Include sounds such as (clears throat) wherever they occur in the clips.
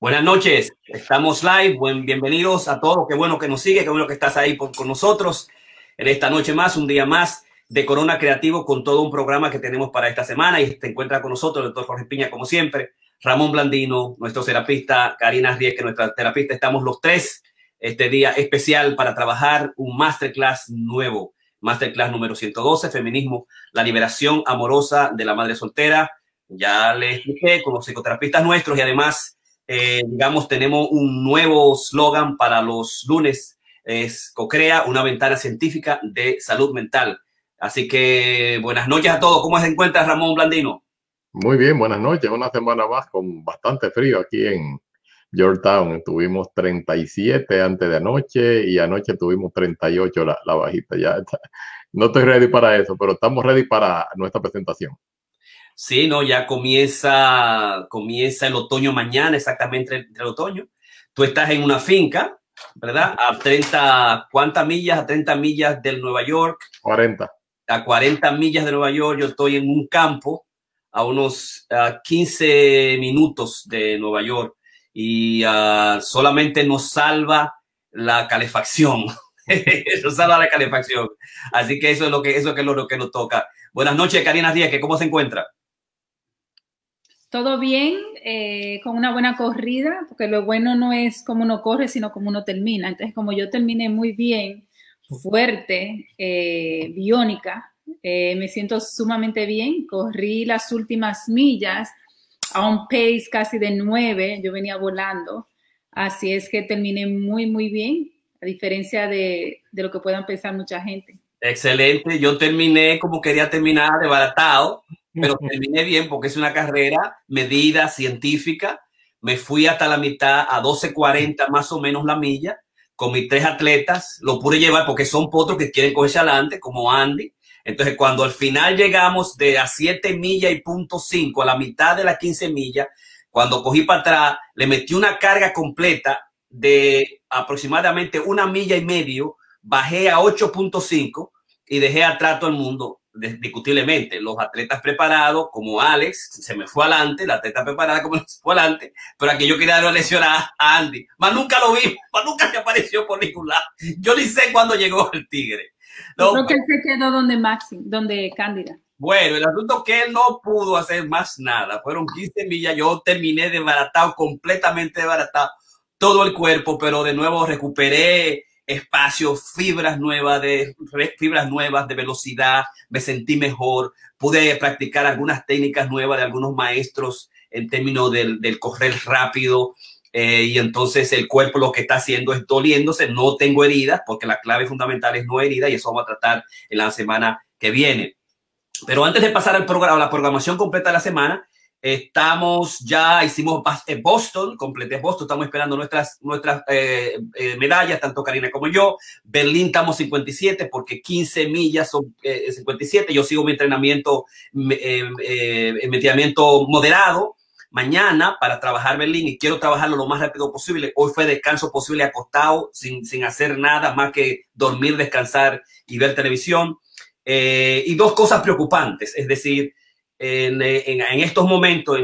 Buenas noches, estamos live. Buen, bienvenidos a todos. Qué bueno que nos sigue, qué bueno que estás ahí con nosotros en esta noche más, un día más de Corona Creativo con todo un programa que tenemos para esta semana. Y se encuentra con nosotros el doctor Jorge Piña, como siempre, Ramón Blandino, nuestro terapista, Karina Riesque, nuestra terapista. Estamos los tres este día especial para trabajar un masterclass nuevo. Masterclass número 112, Feminismo, la liberación amorosa de la madre soltera. Ya les expliqué con los psicoterapistas nuestros y además eh, digamos, tenemos un nuevo slogan para los lunes, es CoCrea, una ventana científica de salud mental. Así que buenas noches a todos. ¿Cómo se encuentra Ramón Blandino? Muy bien, buenas noches. Una semana más con bastante frío aquí en Georgetown. Tuvimos 37 antes de anoche y anoche tuvimos 38 la, la bajita. Ya no estoy ready para eso, pero estamos ready para nuestra presentación. Sí, no, ya comienza, comienza el otoño mañana, exactamente entre, el otoño. Tú estás en una finca, ¿verdad? A 30, ¿cuántas millas? A 30 millas del Nueva York. 40. A 40 millas de Nueva York, yo estoy en un campo a unos 15 minutos de Nueva York y uh, solamente nos salva la calefacción. (laughs) nos salva la calefacción. Así que eso es lo que, eso es lo, que nos toca. Buenas noches, Karina Díaz, ¿cómo se encuentra? Todo bien, eh, con una buena corrida, porque lo bueno no es cómo uno corre, sino cómo uno termina. Entonces, como yo terminé muy bien, fuerte, eh, biónica, eh, me siento sumamente bien. Corrí las últimas millas a un pace casi de nueve, yo venía volando. Así es que terminé muy, muy bien, a diferencia de, lo que puedan pensar mucha gente. Excelente, yo terminé como quería terminar, desbaratado pero terminé bien porque es una carrera medida, científica. Me fui hasta la mitad a 12.40 más o menos la milla con mis tres atletas. Lo pude llevar porque son potros que quieren cogerse adelante, como Andy. Entonces, cuando al final llegamos de a 7 millas y punto 5 a la mitad de las 15 millas, cuando cogí para atrás, le metí una carga completa de aproximadamente una milla y medio, bajé a 8.5 y dejé atrás todo el mundo discutiblemente, los atletas preparados, como Alex, se me fue adelante, la atleta preparada como (laughs) se fue adelante, pero aquí yo quería lesionar a Andy. Más nunca lo vi, más nunca se apareció por ningún lado. Yo ni sé cuándo llegó el Tigre. No, creo que él se quedó donde Maxi, donde Cándida. Bueno, el asunto que él no pudo hacer más nada. Fueron 15 millas. Yo terminé desbaratado, completamente desbaratado, todo el cuerpo, pero de nuevo recuperé espacio, fibras nuevas de fibras nuevas de velocidad, me sentí mejor, pude practicar algunas técnicas nuevas de algunos maestros en términos del, correr rápido. Eh, y entonces el cuerpo lo que está haciendo es doliéndose, no tengo heridas, porque la clave fundamental es no herida y eso vamos a tratar en la semana que viene. Pero antes de pasar al programa, la programación completa de la semana, Estamos ya, hicimos Boston, completé Boston, estamos esperando nuestras, nuestras eh, eh, medallas, tanto Karina como yo. Berlín estamos 57 porque 15 millas son 57. Eh, yo sigo mi entrenamiento, mi entrenamiento moderado mañana para trabajar Berlín y quiero trabajarlo lo más rápido posible. Hoy fue descanso posible acostado, sin, sin hacer nada más que dormir, descansar y ver televisión. y dos cosas preocupantes, es decir, en, en, estos momentos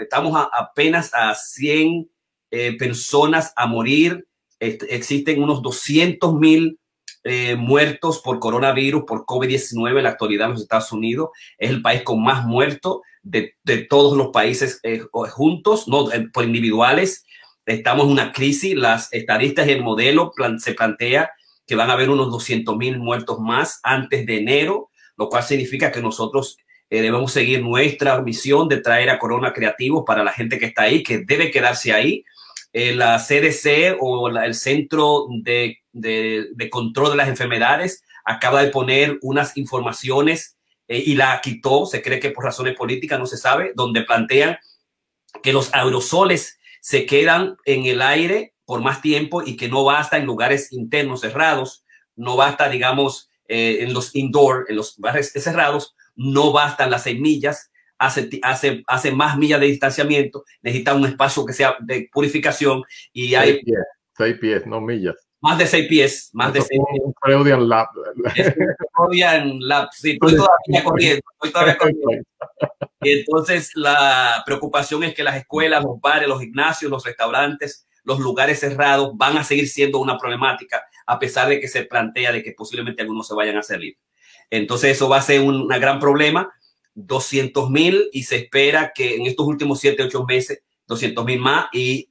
estamos apenas a 100 eh, personas a morir. existen unos 200 mil eh, muertos por coronavirus, por COVID-19 en la actualidad en los Estados Unidos. Es el país con más muertos de, todos los países eh, juntos, no por individuales. Estamos en una crisis. Las estadistas y el modelo se plantea que van a haber unos 200 mil muertos más antes de enero, lo cual significa que nosotros eh, debemos seguir nuestra misión de traer a Corona Creativos para la gente que está ahí, que debe quedarse ahí. Eh, la CDC o el Centro de, Control de las Enfermedades acaba de poner unas informaciones eh, y la quitó, se cree que por razones políticas, no se sabe, donde plantean que los aerosoles se quedan en el aire por más tiempo y que no basta en lugares internos cerrados, no basta, digamos, en los indoor, en los bares cerrados, no bastan las seis millas, hace, hace, hace más millas de distanciamiento, necesita un espacio que sea de purificación y hay... Seis pies, no millas. más de seis pies, más de seis pies. Un Freudian Lab. Freudian Lab, sí, estoy todavía corriendo, estoy todavía corriendo. Y entonces la preocupación es que las escuelas, los bares, los gimnasios, los restaurantes, los lugares cerrados van a seguir siendo una problemática a pesar de que se plantea de que posiblemente algunos se vayan a salir. Entonces eso va a ser un gran problema. 200 mil y se espera que en estos últimos 7, 8 meses 200 mil más y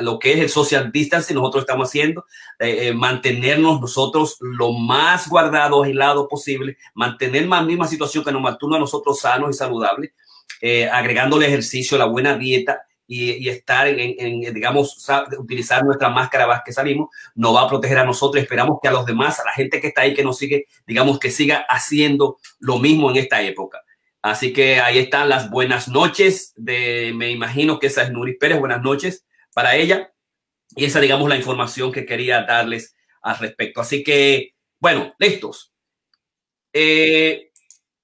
lo que es el social distancing nosotros estamos haciendo, eh, eh, mantenernos nosotros lo más guardados, aislados posible, mantener la misma situación que nos mantuvo a nosotros sanos y saludables, eh, agregándole ejercicio, la buena dieta y, y estar en, en, digamos, utilizar nuestra máscara más que salimos, nos va a proteger a nosotros. Esperamos que a los demás, a la gente que está ahí, que nos sigue, digamos, que siga haciendo lo mismo en esta época. Así que ahí están las buenas noches de, me imagino que esa es Nuri Pérez, buenas noches para ella. Y esa, digamos, la información que quería darles al respecto. Así que, bueno, listos. Eh,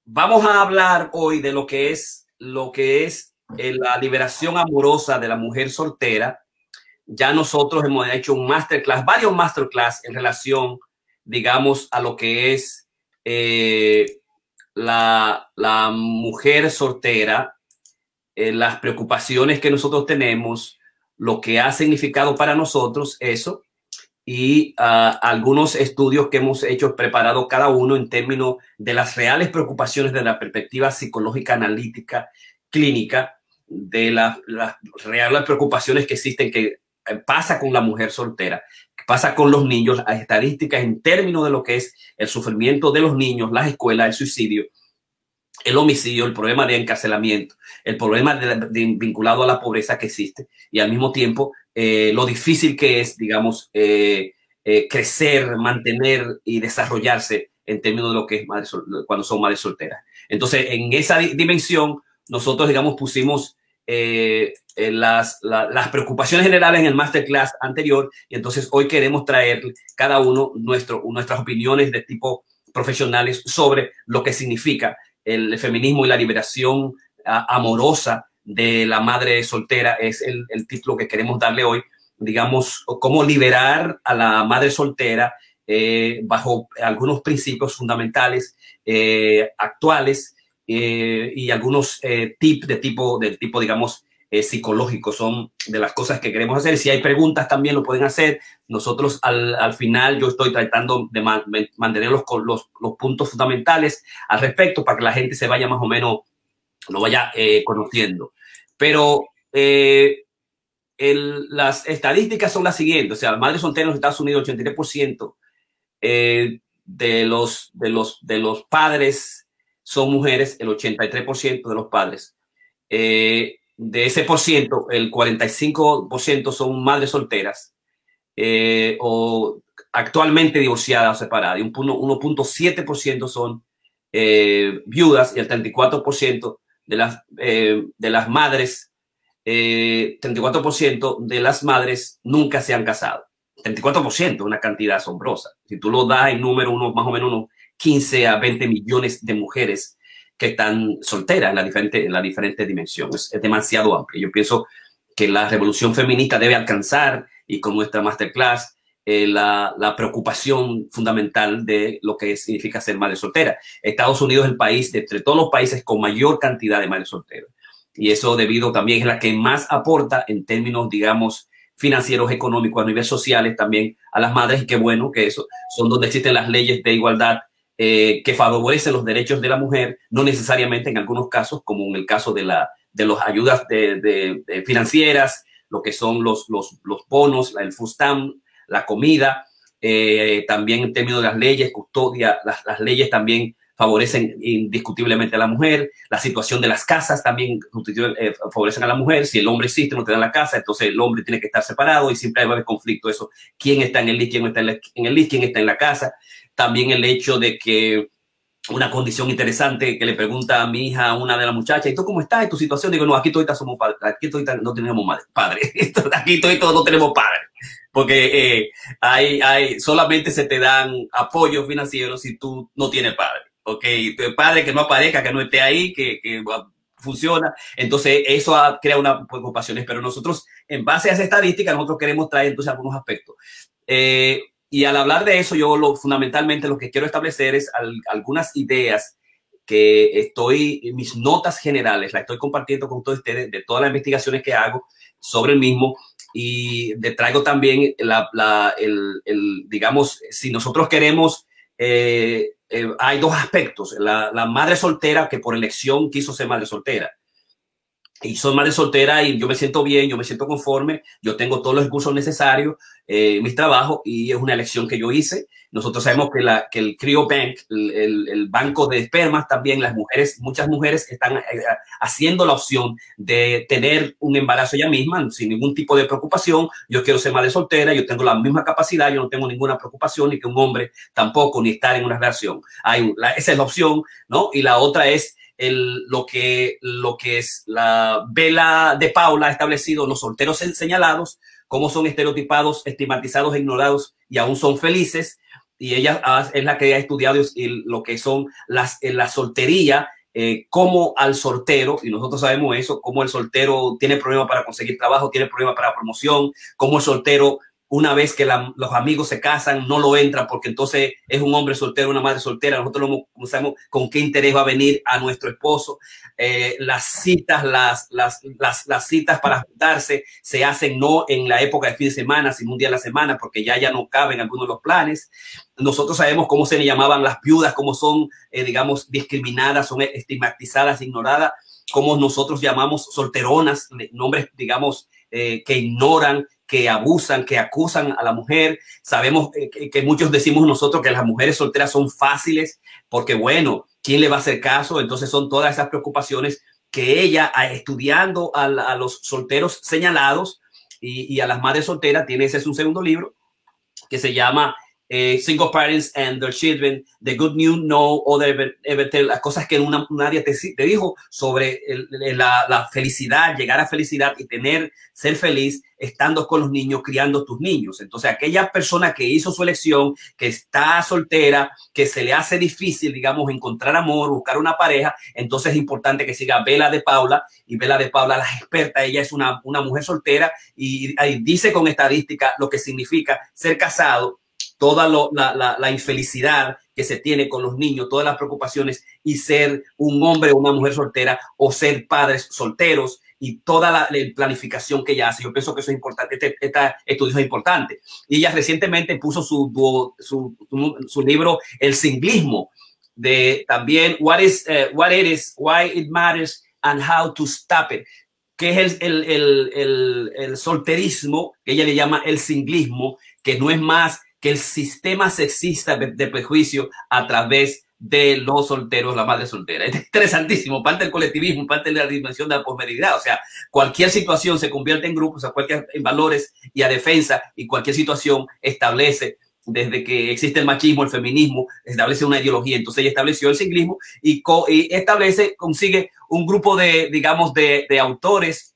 vamos a hablar hoy de lo que es, lo que es eh, la liberación amorosa de la mujer soltera. Ya nosotros hemos hecho un masterclass, varios masterclass en relación, digamos, a lo que es eh, la, la mujer soltera, eh, las preocupaciones que nosotros tenemos, lo que ha significado para nosotros eso y uh, algunos estudios que hemos hecho, preparado cada uno en términos de las reales preocupaciones de la perspectiva psicológica, analítica, clínica, de las reales preocupaciones que existen que eh, pasa con la mujer soltera, que pasa con los niños, las estadísticas en términos de lo que es el sufrimiento de los niños, las escuelas, el suicidio, el homicidio, el problema de encarcelamiento, el problema de, vinculado a la pobreza que existe y al mismo tiempo eh, lo difícil que es, digamos, eh, crecer, mantener y desarrollarse en términos de lo que es cuando son madres solteras. Entonces, en esa dimensión, nosotros, digamos, pusimos eh, las, la, las, preocupaciones generales en el masterclass anterior y entonces hoy queremos traer cada uno nuestro, nuestras opiniones de tipo profesionales sobre lo que significa el feminismo y la liberación amorosa de la madre soltera es el, el, título que queremos darle hoy, digamos, cómo liberar a la madre soltera eh, bajo algunos principios fundamentales eh, actuales eh, y algunos eh, tips de tipo, del tipo, digamos, eh, psicológico son de las cosas que queremos hacer. Si hay preguntas también lo pueden hacer. Nosotros al, al final yo estoy tratando de man, mantener los, los, puntos fundamentales al respecto para que la gente se vaya más o menos, lo vaya conociendo. Pero las estadísticas son las siguientes. O sea, madres solteras en los Estados Unidos, 83% eh, de, los, de, los, de los padres son mujeres, el 83% de los padres. Eh, de ese por ciento, el 45% son madres solteras eh, o actualmente divorciadas o separadas. Y un 1.7% son eh, viudas y el 34% de las, eh, de las madres, 34% de las madres nunca se han casado. 34%, una cantidad asombrosa. Si tú lo das en número, uno, más o menos uno 15 a 20 millones de mujeres que están solteras en la diferente, en la diferente dimensión. Es, es demasiado amplio. Yo pienso que la revolución feminista debe alcanzar, y con nuestra masterclass, eh, la, la, preocupación fundamental de lo que significa ser madre soltera. Estados Unidos es el país, de entre todos los países, con mayor cantidad de madres solteras. Y eso debido también es la que más aporta en términos, digamos, financieros, económicos, a nivel sociales también a las madres. Y qué bueno que eso son donde existen las leyes de igualdad eh, que favorece los derechos de la mujer, no necesariamente en algunos casos, como en el caso de, la, de las ayudas de, de, financieras, lo que son los, los, los bonos, el FUSTAM, la comida, eh, también en términos de las leyes, custodia, las, las, leyes también favorecen indiscutiblemente a la mujer, la situación de las casas también eh, favorecen a la mujer, si el hombre existe, no te dan la casa, entonces el hombre tiene que estar separado y siempre va a conflicto, eso, quién está en el list, quién está en, en el list, quién está en la casa, también el hecho de que una condición interesante que le pregunta a mi hija, una de las muchachas, ¿y tú cómo estás? ¿Y tu situación? Digo, no, aquí todavía somos padres, aquí todavía no tenemos madre, padre, (laughs) aquí todavía no tenemos padre, porque eh, hay, solamente se te dan apoyos financieros si tú no tienes padre, ¿ok? Tu padre que no aparezca, que no esté ahí, que, que funciona, entonces eso crea unas preocupaciones, pero nosotros, en base a esa estadística, nosotros queremos traer entonces algunos aspectos. Eh, y al hablar de eso, yo lo, fundamentalmente lo que quiero establecer es algunas ideas que estoy, mis notas generales, las estoy compartiendo con todos ustedes de todas las investigaciones que hago sobre el mismo y traigo también la, el, el, digamos, si nosotros queremos, eh, eh, hay dos aspectos, la, la madre soltera que por elección quiso ser madre soltera. Y soy madre soltera y yo me siento bien, yo me siento conforme, yo tengo todos los recursos necesarios, eh, mis trabajos y es una elección que yo hice. Nosotros sabemos que, la, que el Cryo Bank, el, el, banco de espermas, también las mujeres, muchas mujeres están eh, haciendo la opción de tener un embarazo ella misma sin ningún tipo de preocupación. Yo quiero ser madre soltera, yo tengo la misma capacidad, yo no tengo ninguna preocupación ni que un hombre tampoco, ni estar en una relación. Hay, la, esa es la opción, ¿no? Y la otra es el, lo, que, lo que es la vela de Paula ha establecido los solteros señalados, cómo son estereotipados, estigmatizados, ignorados y aún son felices. Y ella es la que ha estudiado lo que son las, la soltería, eh, como al soltero, y nosotros sabemos eso, cómo el soltero tiene problemas para conseguir trabajo, tiene problemas para promoción, cómo el soltero una vez que los amigos se casan, no lo entran porque entonces es un hombre soltero, una madre soltera. Nosotros no sabemos con qué interés va a venir a nuestro esposo. Eh, las citas, las, las, las, las, citas para juntarse se hacen no en la época de fin de semana, sino un día a la semana, porque ya, ya no caben algunos de los planes. Nosotros sabemos cómo se le llamaban las viudas, cómo son, eh, digamos, discriminadas, son estigmatizadas, ignoradas, cómo nosotros llamamos solteronas, nombres, digamos, eh, que ignoran que abusan, que acusan a la mujer. Sabemos que, muchos decimos nosotros que las mujeres solteras son fáciles porque, bueno, ¿quién le va a hacer caso? Entonces son todas esas preocupaciones que ella, estudiando a, los solteros señalados y, a las madres solteras, tiene ese es un segundo libro que se llama eh, single parents and their children, the good news, no other ever, tell, las cosas que una, te, dijo sobre la, la, felicidad, llegar a felicidad y tener, ser feliz estando con los niños, criando tus niños. Entonces, aquella persona que hizo su elección, que está soltera, que se le hace difícil, digamos, encontrar amor, buscar una pareja, entonces es importante que siga Vela de Paula y Vela de Paula, la experta, ella es una, una mujer soltera y, y dice con estadística lo que significa ser casado toda la, infelicidad que se tiene con los niños, todas las preocupaciones y ser un hombre o una mujer soltera o ser padres solteros y toda la, planificación que ella hace. Yo pienso que eso es importante, este, este estudio es importante. Y ella recientemente puso su, su, libro El singlismo, de también what, is, uh, what it is, why it matters and how to stop it que es el, el, el, el, solterismo, que ella le llama el singlismo, que no es más que el sistema sexista de, prejuicio a través de los solteros, la madre soltera. Es interesantísimo, parte del colectivismo, parte de la dimensión de la posmeridad. O sea, cualquier situación se convierte en grupos, a cualquier, en valores y a defensa, y cualquier situación establece, desde que existe el machismo, el feminismo, establece una ideología. Entonces ella estableció el ciclismo y, y establece, consigue un grupo de, digamos, de, de autores,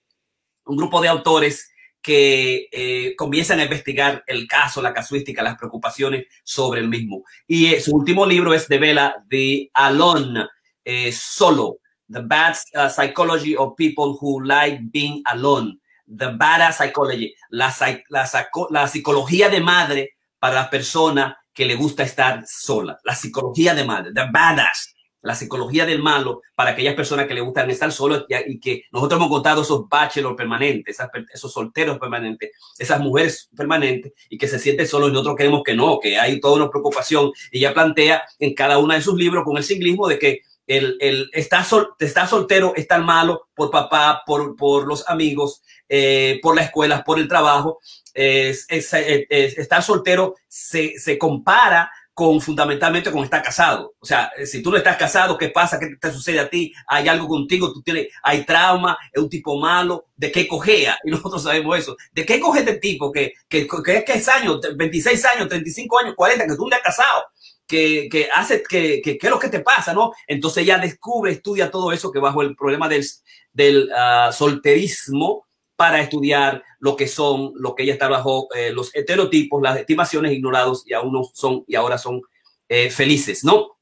un grupo de autores que eh, comienzan a investigar el caso, la casuística, las preocupaciones sobre el mismo. Y eh, su último libro es de Vela, The Alone, eh, Solo, The Bad uh, Psychology of People Who Like Being Alone, The Bad Psychology, la, la, la psicología de madre para la persona que le gusta estar sola, la psicología de madre, The Badass la psicología del malo para aquellas personas que le gustan estar solos y, que nosotros hemos contado esos bachelors permanentes, esos solteros permanentes, esas mujeres permanentes y que se sienten solos y nosotros creemos que no, que hay toda una preocupación. Y ella plantea en cada uno de sus libros con el ciclismo de que el, el está, sol, está soltero, está malo por papá, por, por los amigos, eh, por la escuela, por el trabajo. Es, estar soltero se, se compara con fundamentalmente con estar casado. O sea, eh, si tú no estás casado, ¿qué pasa? ¿Qué te sucede a ti? ¿Hay algo contigo? ¿Tú tienes, hay trauma? ¿Es un tipo malo? ¿De qué cogea? (laughs) Y nosotros sabemos eso. ¿De qué coge este tipo que, que, que, que es años, 26 años, 35 años, 40, que tú no has casado? Que, que, hace, que, que, ¿qué es lo que te pasa, no? Entonces ella descubre, estudia todo eso que bajo el problema del, del uh, solterismo, para estudiar lo que son, lo que ella está bajo eh, los estereotipos, las estimaciones ignorados y aún no son y ahora son eh, felices, ¿no?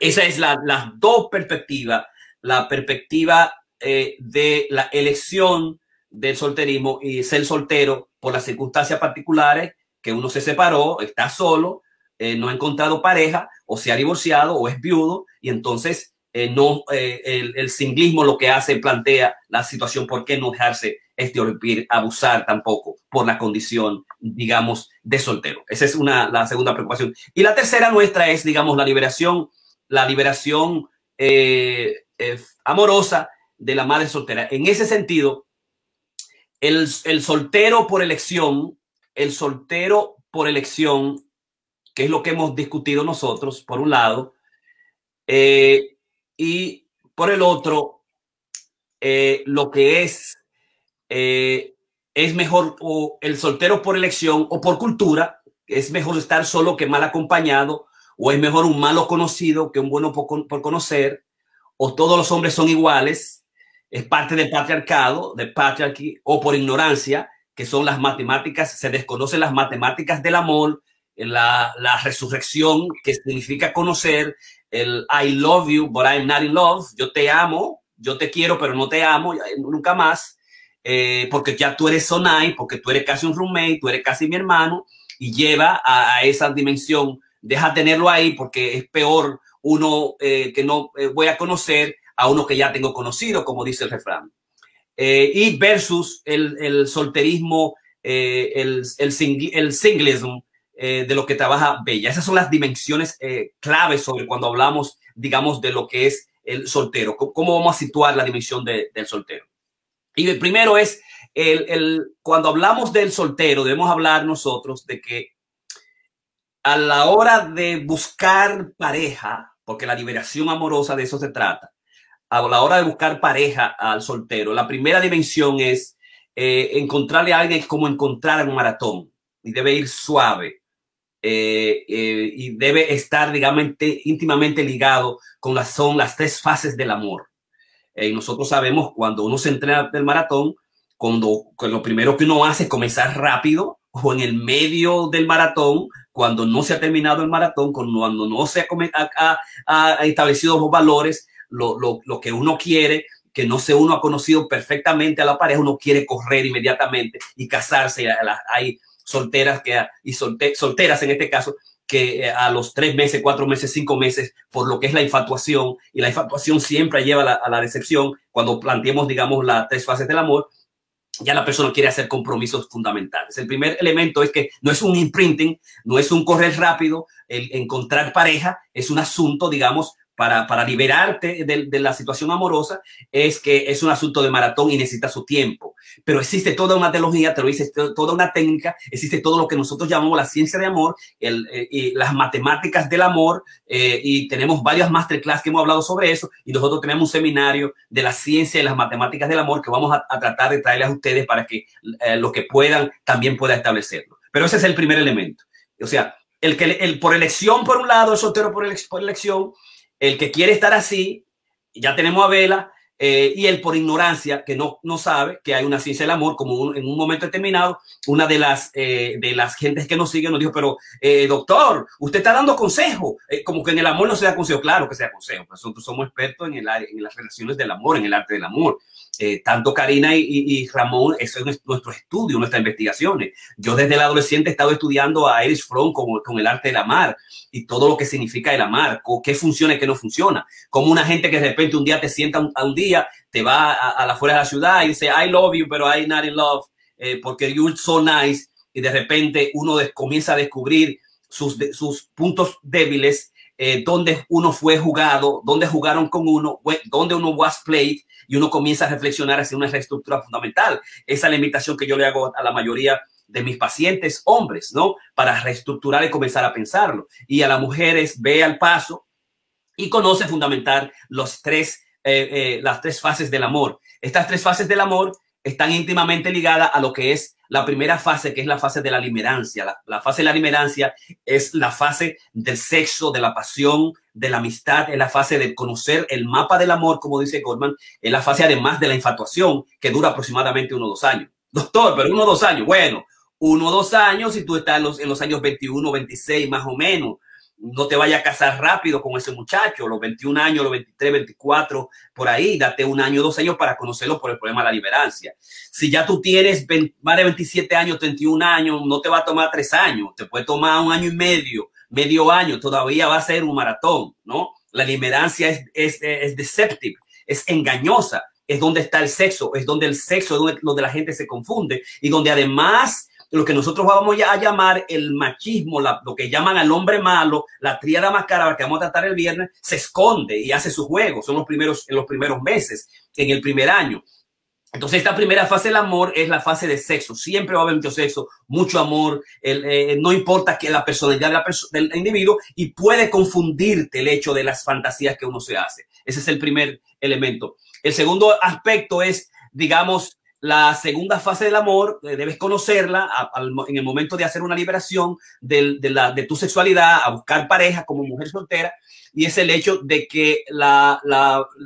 Esa es la, las dos perspectivas, la perspectiva eh, de la elección del solterismo y ser soltero por las circunstancias particulares que uno se separó, está solo, no ha encontrado pareja, o se ha divorciado, o es viudo, y entonces eh, no, eh, el, el, singlismo lo que hace, plantea la situación, ¿por qué no dejarse este abusar tampoco por la condición, digamos, de soltero? Esa es una, la segunda preocupación. Y la tercera nuestra es, digamos, la liberación, la liberación amorosa de la madre soltera. En ese sentido, el, el soltero por elección, el soltero por elección, que es lo que hemos discutido nosotros, por un lado, eh, y por el otro, eh, lo que es, eh, es mejor o el soltero por elección o por cultura, es mejor estar solo que mal acompañado, o es mejor un malo conocido que un bueno por, por conocer, o todos los hombres son iguales, es parte del patriarcado, de patriarchy, o por ignorancia, que son las matemáticas, se desconocen las matemáticas del amor, la, la resurrección, que significa conocer, el I love you, but I'm not in love, yo te amo, yo te quiero, pero no te amo, nunca más, eh, porque ya tú eres Sonai, porque tú eres casi un roommate, tú eres casi mi hermano, y lleva a, esa dimensión, deja tenerlo ahí, porque es peor uno eh, que no eh, voy a conocer a uno que ya tengo conocido, como dice el refrán. Y versus el, solterismo, el, el, el singlism eh, de lo que trabaja Bella. Esas son las dimensiones claves sobre cuando hablamos, digamos, de lo que es el soltero. ¿Cómo vamos a situar la dimensión de, del soltero? Y el primero es, el, el, cuando hablamos del soltero, debemos hablar nosotros de que a la hora de buscar pareja, porque la liberación amorosa de eso se trata, a la hora de buscar pareja al soltero, la primera dimensión es eh, encontrarle a alguien como encontrar un maratón y debe ir suave eh, eh, y debe estar, digamos, íntimamente ligado con las, son las tres fases del amor. y nosotros sabemos cuando uno se entrena del maratón, cuando, cuando lo primero que uno hace es comenzar rápido o en el medio del maratón, cuando no se ha terminado el maratón, cuando no se ha, ha, ha establecido los valores, lo, lo, lo que uno quiere, que no sé, uno ha conocido perfectamente a la pareja, uno quiere correr inmediatamente y casarse. Hay solteras que, y solte, solteras en este caso, que eh, a los tres meses, cuatro meses, cinco meses, por lo que es la infatuación, y la infatuación siempre lleva a la, a la decepción, cuando planteemos, digamos, las tres fases del amor, ya la persona quiere hacer compromisos fundamentales. El primer elemento es que no es un imprinting, no es un correr rápido, el encontrar pareja es un asunto, digamos, para, para liberarte de, de, la situación amorosa es que es un asunto de maratón y necesita su tiempo. Pero existe toda una teología, te lo dice, toda una técnica, existe todo lo que nosotros llamamos la ciencia de amor el, eh, y las matemáticas del amor eh, y tenemos varias masterclass que hemos hablado sobre eso y nosotros tenemos un seminario de la ciencia y las matemáticas del amor que vamos a, tratar de traerles a ustedes para que eh, lo que puedan también pueda establecerlo. Pero ese es el primer elemento. O sea, el que el, por elección por un lado, el soltero por, por elección, el que quiere estar así, ya tenemos a Vela, eh, y él por ignorancia, que no, no sabe que hay una ciencia del amor, como en un momento determinado, una de las, eh, de las gentes que nos siguen nos dijo, pero eh, doctor, usted está dando consejo, como que en el amor no se da consejo, claro que se da consejo, nosotros somos expertos en, el, en las relaciones del amor, en el arte del amor. Eh, tanto Karina y, Ramón, eso es nuestro estudio, nuestras investigaciones. Yo desde el adolescente he estado estudiando a Erich Fromm con, con el arte del amar y todo lo que significa el amar, qué funciona y qué no funciona. Como una gente que de repente un día te sienta un, a un día, te va a, la fuera de la ciudad y dice, I love you, pero I'm not in love, eh, porque you're so nice, y de repente uno de, comienza a descubrir sus, de, sus puntos débiles, eh, donde uno fue jugado, donde jugaron con uno, donde uno was played, y uno comienza a reflexionar hacia una reestructura fundamental. Esa es la invitación que yo le hago a la mayoría de mis pacientes hombres, ¿no? Para reestructurar y comenzar a pensarlo. Y a las mujeres ve al paso y conoce fundamental los tres, eh, eh, las tres fases del amor. Estas tres fases del amor están íntimamente ligadas a lo que es la primera fase, que es la fase de la limerancia. La, fase de la limerancia es la fase del sexo, de la pasión, de la amistad, es la fase de conocer el mapa del amor, como dice Goldman, es la fase además de la infatuación, que dura aproximadamente uno o dos años. Doctor, pero uno o dos años, bueno, uno o dos años, si tú estás en los, en los años 21, 26 más o menos, no te vaya a casar rápido con ese muchacho, los 21 años, los 23, 24, por ahí, date un año, dos años para conocerlo por el problema de la liberancia. Si ya tú tienes más de 27 años, 31 años, no te va a tomar tres años, te puede tomar un año y medio, medio año, todavía va a ser un maratón, ¿no? La liberancia es, es, es deceptive, es engañosa, es donde está el sexo, es donde el sexo es donde, donde la gente se confunde y donde además lo que nosotros vamos a llamar el machismo, lo que llaman al hombre malo, la tríada mascarada que vamos a tratar el viernes, se esconde y hace su juego. Son los primeros, en los primeros meses, en el primer año. Entonces, esta primera fase del amor es la fase de sexo. Siempre va a haber mucho sexo, mucho amor. Eh, no importa que la personalidad del individuo y puede confundirte el hecho de las fantasías que uno se hace. Ese es el primer elemento. El segundo aspecto es, digamos, la segunda fase del amor, eh, debes conocerla en el momento de hacer una liberación de, tu sexualidad, a buscar pareja como mujer soltera, y es el hecho de que la,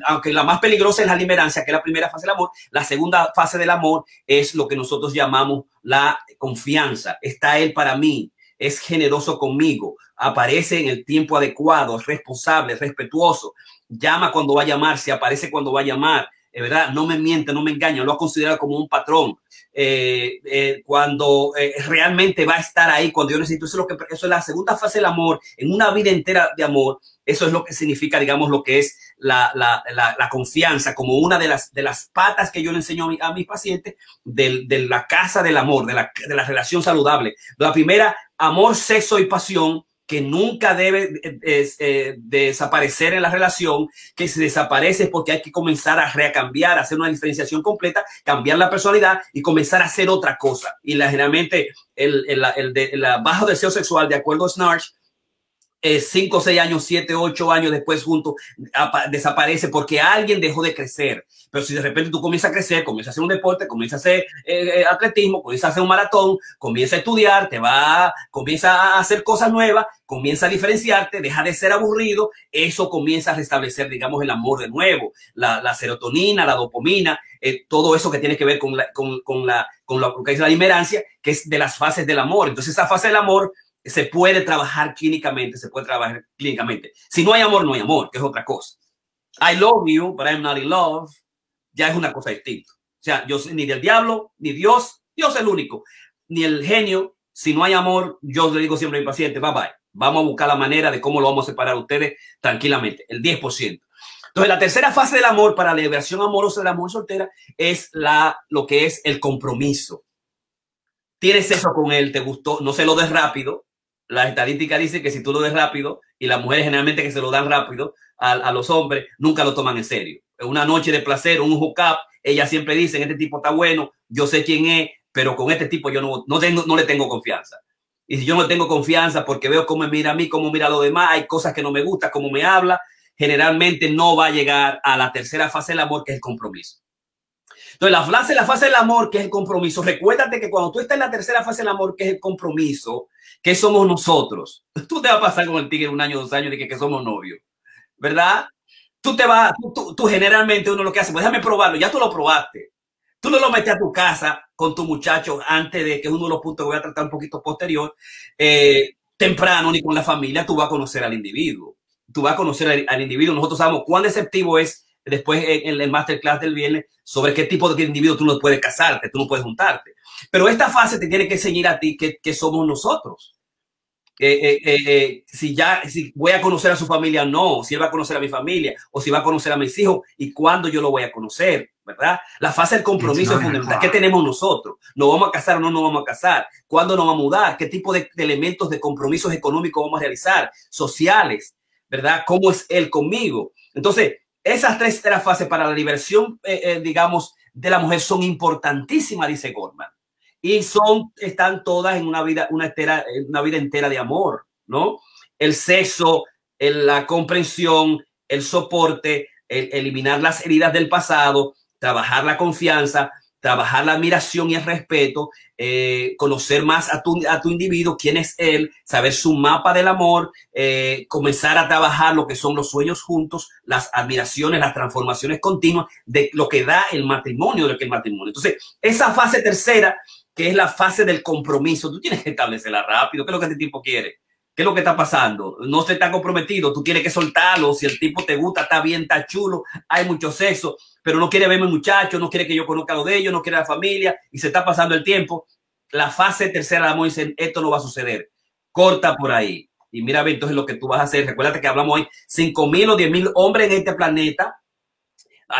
aunque la más peligrosa es la liberancia, que es la primera fase del amor, la segunda fase del amor es lo que nosotros llamamos la confianza. Está él para mí, es generoso conmigo, aparece en el tiempo adecuado, es responsable, es respetuoso, llama cuando va a llamar, se aparece cuando va a llamar, verdad, no me miente, no me engaña, lo ha como un patrón. Eh, eh, cuando eh, realmente va a estar ahí, cuando yo necesito, eso es, lo que, eso es la segunda fase del amor, en una vida entera de amor, eso es lo que significa, digamos, lo que es la, la, la, confianza, como una de las, de las patas que yo le enseño a mis pacientes de, de, la casa del amor, de la, de la relación saludable. La primera, amor, sexo y pasión que nunca debe eh, desaparecer en la relación, que se desaparece porque hay que comenzar a recambiar, hacer una diferenciación completa, cambiar la personalidad y comenzar a hacer otra cosa. Y la, generalmente el, el, el, el bajo deseo sexual, de acuerdo a Snarch, eh, cinco, seis años, siete, ocho años después juntos, desaparece porque alguien dejó de crecer. Pero si de repente tú comienzas a crecer, comienzas a hacer un deporte, comienzas a hacer eh, eh, atletismo, comienzas a hacer un maratón, comienzas a estudiar, te va, comienza a hacer cosas nuevas, comienza a diferenciarte, deja de ser aburrido, eso comienza a restablecer, digamos, el amor de nuevo, la, la serotonina, la dopamina, eh, todo eso que tiene que ver con la, con la, con lo que es la dimerancia, que es de las fases del amor. Entonces, esa fase del amor se puede trabajar clínicamente, se puede trabajar clínicamente. Si no hay amor, no hay amor, que es otra cosa. I love you, but I'm not in love, ya es una cosa distinta. O sea, yo ni del diablo, ni Dios, Dios es el único, ni el genio. Si no hay amor, yo le digo siempre a mi paciente, bye bye. Vamos a buscar la manera de cómo lo vamos a separar a ustedes tranquilamente, el 10%. Entonces, la tercera fase del amor para la liberación amorosa del amor soltera es la, lo que es el compromiso. Tienes eso con él, te gustó, no se lo des rápido, la estadística dice que si tú lo des rápido, y las mujeres generalmente que se lo dan rápido a, los hombres, nunca lo toman en serio. Una noche de placer, un hookup, ella siempre dice, este tipo está bueno, yo sé quién es, pero con este tipo yo no, no, tengo, no le tengo confianza. Y si yo no tengo confianza porque veo cómo me mira a mí, cómo mira a los demás, hay cosas que no me gustan, cómo me habla, generalmente no va a llegar a la tercera fase del amor, que es el compromiso. Entonces, la fase, la fase del amor, que es el compromiso, recuérdate que cuando tú estás en la tercera fase del amor, que es el compromiso, que somos nosotros? (laughs) Tú te vas a pasar con el tigre un año, dos años de que, que somos novios, ¿verdad? Tú te vas, tú, tú, generalmente uno lo que hace, pues déjame probarlo, ya tú lo probaste. Tú no lo metes a tu casa con tu muchacho antes de que uno de los puntos que voy a tratar un poquito posterior, eh, temprano ni con la familia, tú vas a conocer al individuo. Tú vas a conocer al, al individuo. Nosotros sabemos cuán deceptivo es después en el masterclass del viernes sobre qué tipo de individuo tú no puedes casarte, tú no puedes juntarte. Pero esta fase te tiene que enseñar a ti que, somos nosotros. Eh, eh, eh, si ya si voy a conocer a su familia o no, si él va a conocer a mi familia o si va a conocer a mis hijos y cuándo yo lo voy a conocer, ¿verdad? La fase del compromiso es fundamental. ¿Qué tenemos nosotros? ¿Nos vamos a casar o no nos vamos a casar? ¿Cuándo nos vamos a mudar? ¿Qué tipo de, de elementos de compromisos económicos vamos a realizar? Sociales, ¿verdad? ¿Cómo es él conmigo? Entonces, esas tres fases para la liberación, eh, eh, digamos, de la mujer son importantísimas, dice Goldman. Y son, están todas en una vida, una, entera, una vida entera de amor, ¿no? El sexo, la comprensión, el soporte, el eliminar las heridas del pasado, trabajar la confianza, trabajar la admiración y el respeto, eh, conocer más a tu, a tu individuo, quién es él, saber su mapa del amor, eh, comenzar a trabajar lo que son los sueños juntos, las admiraciones, las transformaciones continuas de lo que da el matrimonio, de lo que el matrimonio. Entonces, esa fase tercera, que es la fase del compromiso, tú tienes que establecerla rápido, ¿qué es lo que este tipo quiere? ¿Qué es lo que está pasando? No se está comprometido, tú tienes que soltarlo. Si el tipo te gusta, está bien, está chulo, hay mucho sexo, pero no quiere verme muchacho, no quiere que yo conozca lo de ellos, no quiere la familia y se está pasando el tiempo. La fase tercera de amor dice, esto no va a suceder. Corta por ahí. Y mira, entonces lo que tú vas a hacer. Recuérdate que hablamos hoy, 5 mil o 10 mil hombres en este planeta,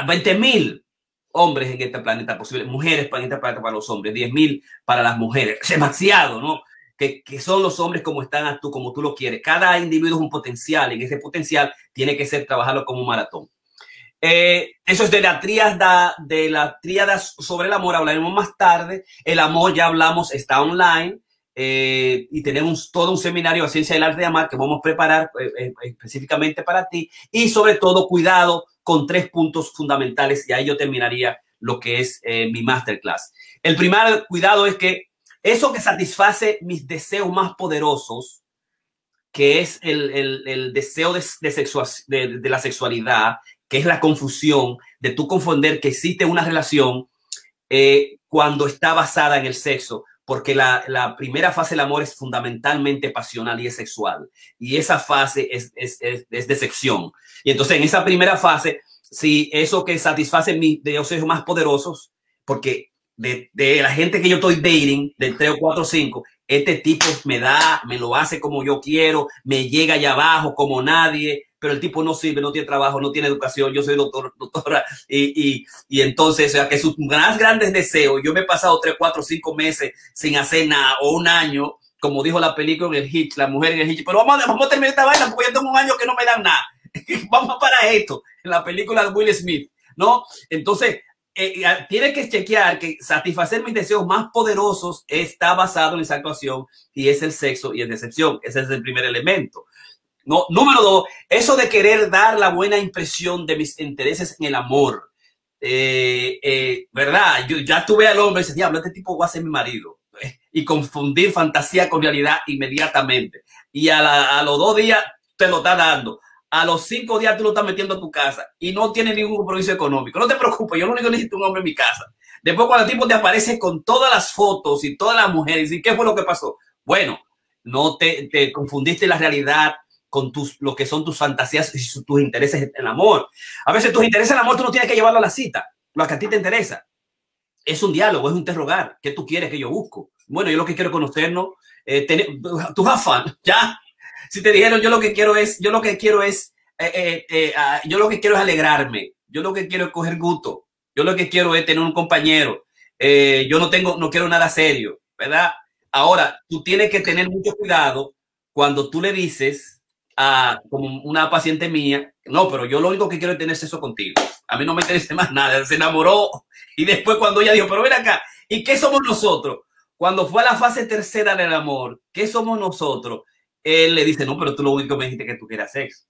20 mil hombres en este planeta, posible, mujeres para este planeta para los hombres, 10 mil para las mujeres. Demasiado, ¿no? Que, son los hombres como están tú, como tú lo quieres. Cada individuo es un potencial y ese potencial tiene que ser trabajarlo como un maratón. Eh, eso es de la tríada, de la tríada sobre el amor, hablaremos más tarde. El amor, ya hablamos, está online. Eh, y tenemos todo un seminario de ciencia del arte de amar que vamos a preparar eh, específicamente para ti. Y sobre todo, cuidado con tres puntos fundamentales y ahí yo terminaría lo que es mi masterclass. El primer cuidado es que eso que satisface mis deseos más poderosos, que es el, el, el deseo de, de, la sexualidad, que es la confusión de tú confonder que existe una relación eh, cuando está basada en el sexo, porque la, la, primera fase del amor es fundamentalmente pasional y es sexual, y esa fase es, es, es, es de. Y entonces en esa primera fase, si eso que satisface mis deseos más poderosos, porque de, de, la gente que yo estoy dating, de 3 o 4 o 5, este tipo me da, me lo hace como yo quiero, me llega allá abajo como nadie, pero el tipo no sirve, no tiene trabajo, no tiene educación, yo soy doctor, (laughs) doctora, y, y, y entonces, o sea, que sus más grandes deseos, yo me he pasado 3, 4, 5 meses sin hacer nada, o un año, como dijo la película en el hit, la mujer en el hit, pero vamos, vamos a terminar esta vaina porque yo tengo un año que no me dan nada. (laughs) vamos para esto, en la película de Will Smith, ¿no? Entonces, eh, tiene que chequear que satisfacer mis deseos más poderosos está basado en esa actuación y es el sexo y es decepción. Ese es el primer elemento. No, número dos, eso de querer dar la buena impresión de mis intereses en el amor. Eh, eh, ¿Verdad? Yo ya tuve al hombre y dice, diablo, este tipo va a ser mi marido. (laughs) Y confundir fantasía con realidad inmediatamente. Y a, la, a los dos días te lo está dando a los cinco días tú lo estás metiendo a tu casa y no tiene ningún compromiso económico. No te preocupes, yo lo único que necesito un hombre en mi casa. Después cuando el tipo te aparece con todas las fotos y todas las mujeres y qué fue lo que pasó. Bueno, no te, te confundiste la realidad con tus, lo que son tus fantasías y tus intereses en el amor. A veces tus intereses en el amor tú no tienes que llevarlo a la cita, lo que a ti te interesa. Es un diálogo, es un interrogar. ¿Qué tú quieres que yo busco? Bueno, yo lo que quiero conocernos, eh, tener, tu afán, (laughs) ya, si te dijeron yo lo que quiero es, yo lo que quiero es, eh, eh, eh, ah, yo lo que quiero es alegrarme, yo lo que quiero es coger gusto, yo lo que quiero es tener un compañero, yo no tengo, no quiero nada serio, ¿verdad? Ahora, tú tienes que tener mucho cuidado cuando tú le dices a como una paciente mía, no, pero yo lo único que quiero es tener sexo contigo. A mí no me interesa más nada. Se enamoró y después cuando ella dijo, pero ven acá, ¿y qué somos nosotros? Cuando fue a la fase tercera del amor, ¿qué somos nosotros? Él le dice, no, pero tú lo único que me dijiste que tú quieras sexo.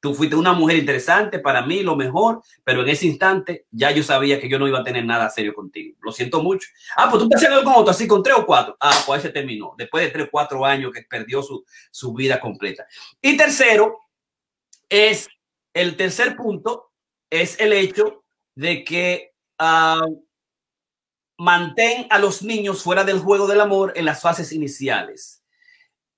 Tú fuiste una mujer interesante para mí, lo mejor, pero en ese instante ya yo sabía que yo no iba a tener nada serio contigo. Lo siento mucho. Ah, pues tú haciendo con otro, así con tres o cuatro. Ah, pues se terminó. Después de tres o cuatro años que perdió su, su vida completa. Y tercero, es el tercer punto, es el hecho de que uh, mantén a los niños fuera del juego del amor en las fases iniciales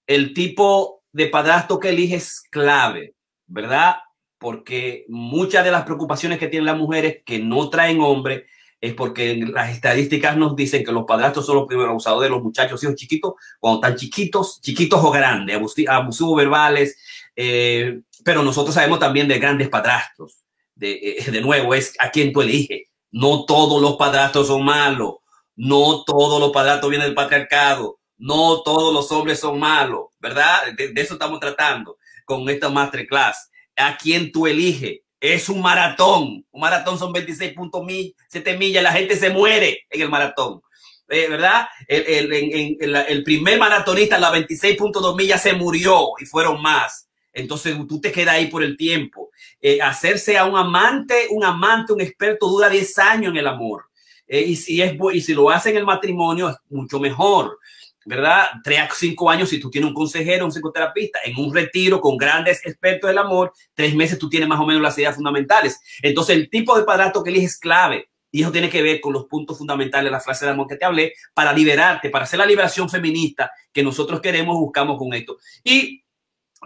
el tipo de padrastro que eliges clave, ¿verdad? Porque muchas de las preocupaciones que tienen las mujeres que no traen hombre es porque las estadísticas nos dicen que los padrastros son los primeros abusadores de los muchachos hijos chiquitos, cuando están chiquitos, chiquitos o grandes, abusivos verbales, eh, pero nosotros sabemos también de grandes padrastros. De, eh, de nuevo, es a quien tú eliges. No todos los padrastros son malos, no todos los padrastros vienen del patriarcado, no todos los hombres son malos, ¿verdad? De, eso estamos tratando con esta masterclass. ¿A quién tú eliges? Es un maratón. Un maratón son 26.7 millas. La gente se muere en el maratón. Eh, ¿Verdad? El, el, el, primer maratonista, la 26.2 millas, se murió y fueron más. Entonces tú te quedas ahí por el tiempo. Eh, hacerse a un amante, un amante, un experto, dura 10 años en el amor. Eh, y, si es, y si lo hace en el matrimonio, es mucho mejor. ¿Verdad? Tres a cinco años si tú tienes un consejero, un psicoterapeuta, en un retiro con grandes expertos del amor, tres meses tú tienes más o menos las ideas fundamentales. Entonces, el tipo de padrastro que eliges es clave. Y eso tiene que ver con los puntos fundamentales de la frase de amor que te hablé para liberarte, para hacer la liberación feminista que nosotros queremos, buscamos con esto. Y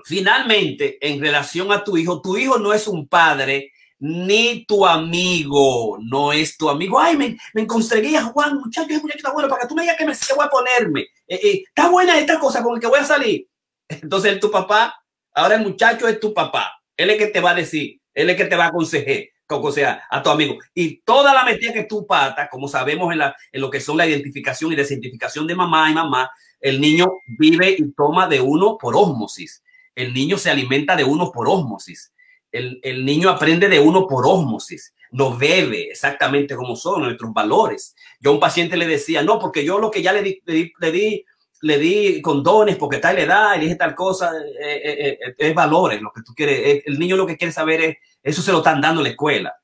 finalmente, en relación a tu hijo, tu hijo no es un padre ni tu amigo, no es tu amigo. Ay, me, me conseguía Juan, muchacho, ese muchacho está bueno, para que tú me digas que me voy a ponerme. Eh, eh, está buena esta cosa con el que voy a salir. (laughs) Entonces, tu papá, ahora el muchacho es tu papá. Él es que te va a decir, él es que te va a aconsejar, o sea, a tu amigo. Y toda la metida que tú patas, como sabemos en, la, en lo que son la identificación y desidentificación de mamá y mamá, el niño vive y toma de uno por ósmosis. El niño se alimenta de uno por ósmosis. El, el niño aprende de uno por ósmosis. No bebe exactamente como son nuestros valores. Yo a un paciente le decía, no, porque yo lo que ya le di, le di, le di, le di condones porque tal edad y dije tal cosa, eh, eh, eh, es valores, lo que tú quieres. El niño lo que quiere saber es, eso se lo están dando en la escuela.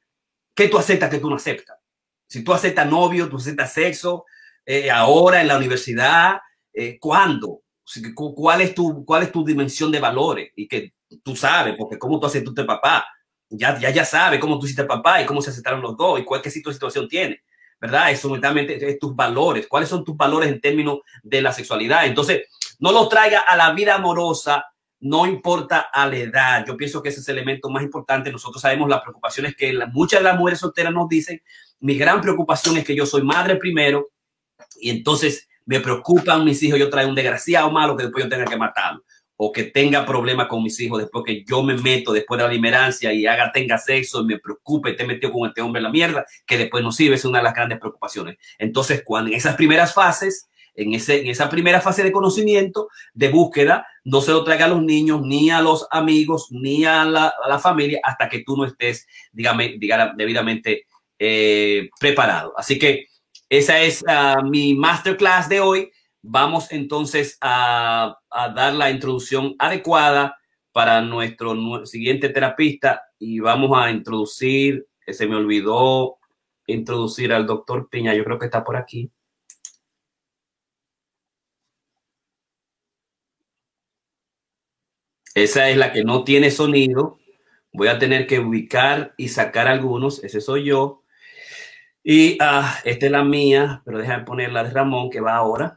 ¿Qué tú aceptas, que tú no aceptas? Si tú aceptas novio, tú aceptas sexo, ahora en la universidad, ¿cuándo? ¿Cuál es, tu, ¿Cuál es tu dimensión de valores? Y que tú sabes, porque cómo tú aceptaste papá, ya, ya, ya sabes cómo tú hiciste papá y cómo se aceptaron los dos y cuál qué situación tiene, ¿verdad? Eso mentalmente es tus valores. ¿Cuáles son tus valores en términos de la sexualidad? Entonces, no los traiga a la vida amorosa, no importa a la edad. Yo pienso que ese es el elemento más importante. Nosotros sabemos las preocupaciones que muchas de las mujeres solteras nos dicen. Mi gran preocupación es que yo soy madre primero y entonces me preocupan mis hijos. Yo traigo un desgraciado malo que después yo tenga que matarlo o que tenga problemas con mis hijos después que yo me meto después de la limerancia y haga, tenga sexo y me preocupe, te metió con este hombre en la mierda, que después no sirve, es una de las grandes preocupaciones. Entonces, cuando en esas primeras fases, en, ese, en esa primera fase de conocimiento, de búsqueda, no se lo traiga a los niños, ni a los amigos, ni a la, a la familia, hasta que tú no estés, dígame, dígame debidamente eh, preparado. Así que esa es uh, mi masterclass de hoy. Vamos entonces a, dar la introducción adecuada para nuestro siguiente terapista y vamos a introducir, se me olvidó introducir al doctor Piña, yo creo que está por aquí. Esa es la que no tiene sonido. Voy a tener que ubicar y sacar algunos. Ese soy yo. Y uh, esta es la mía, pero déjame poner la de Ramón que va ahora.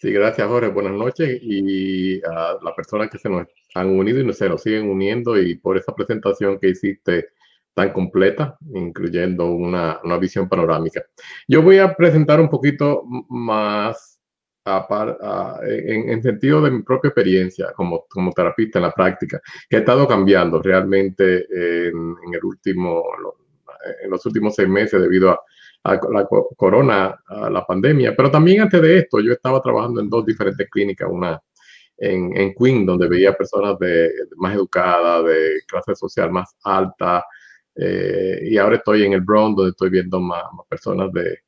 Sí, gracias Jorge, buenas noches y a las personas que se nos han unido y se nos siguen uniendo y por esa presentación que hiciste tan completa, incluyendo una, una visión panorámica. Yo voy a presentar un poquito más a, a, en, en, sentido de mi propia experiencia como, como terapista en la práctica, que ha estado cambiando realmente en, en el último, en los últimos seis meses debido a a la corona, a la pandemia, pero también antes de esto yo estaba trabajando en dos diferentes clínicas, una en, en Queen, donde veía personas de, más educadas, de clase social más alta, eh, y ahora estoy en el Bronx, donde estoy viendo más, personas de...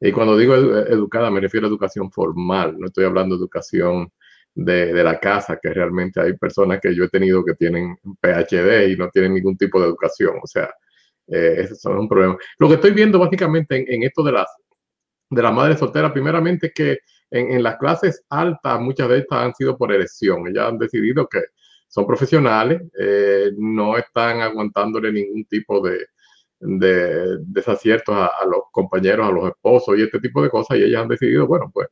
Y cuando digo educada me refiero a educación formal, no estoy hablando de educación de, de, la casa, que realmente hay personas que yo he tenido que tienen PhD y no tienen ningún tipo de educación, o sea, eh, ese es un problema. Lo que estoy viendo básicamente en, en esto de las, de las madres solteras, primeramente que en, las clases altas muchas de estas han sido por elección. Ellas han decidido que son profesionales, eh, no están aguantándole ningún tipo de, de desaciertos a, a, los compañeros, a los esposos y este tipo de cosas y ellas han decidido, bueno, pues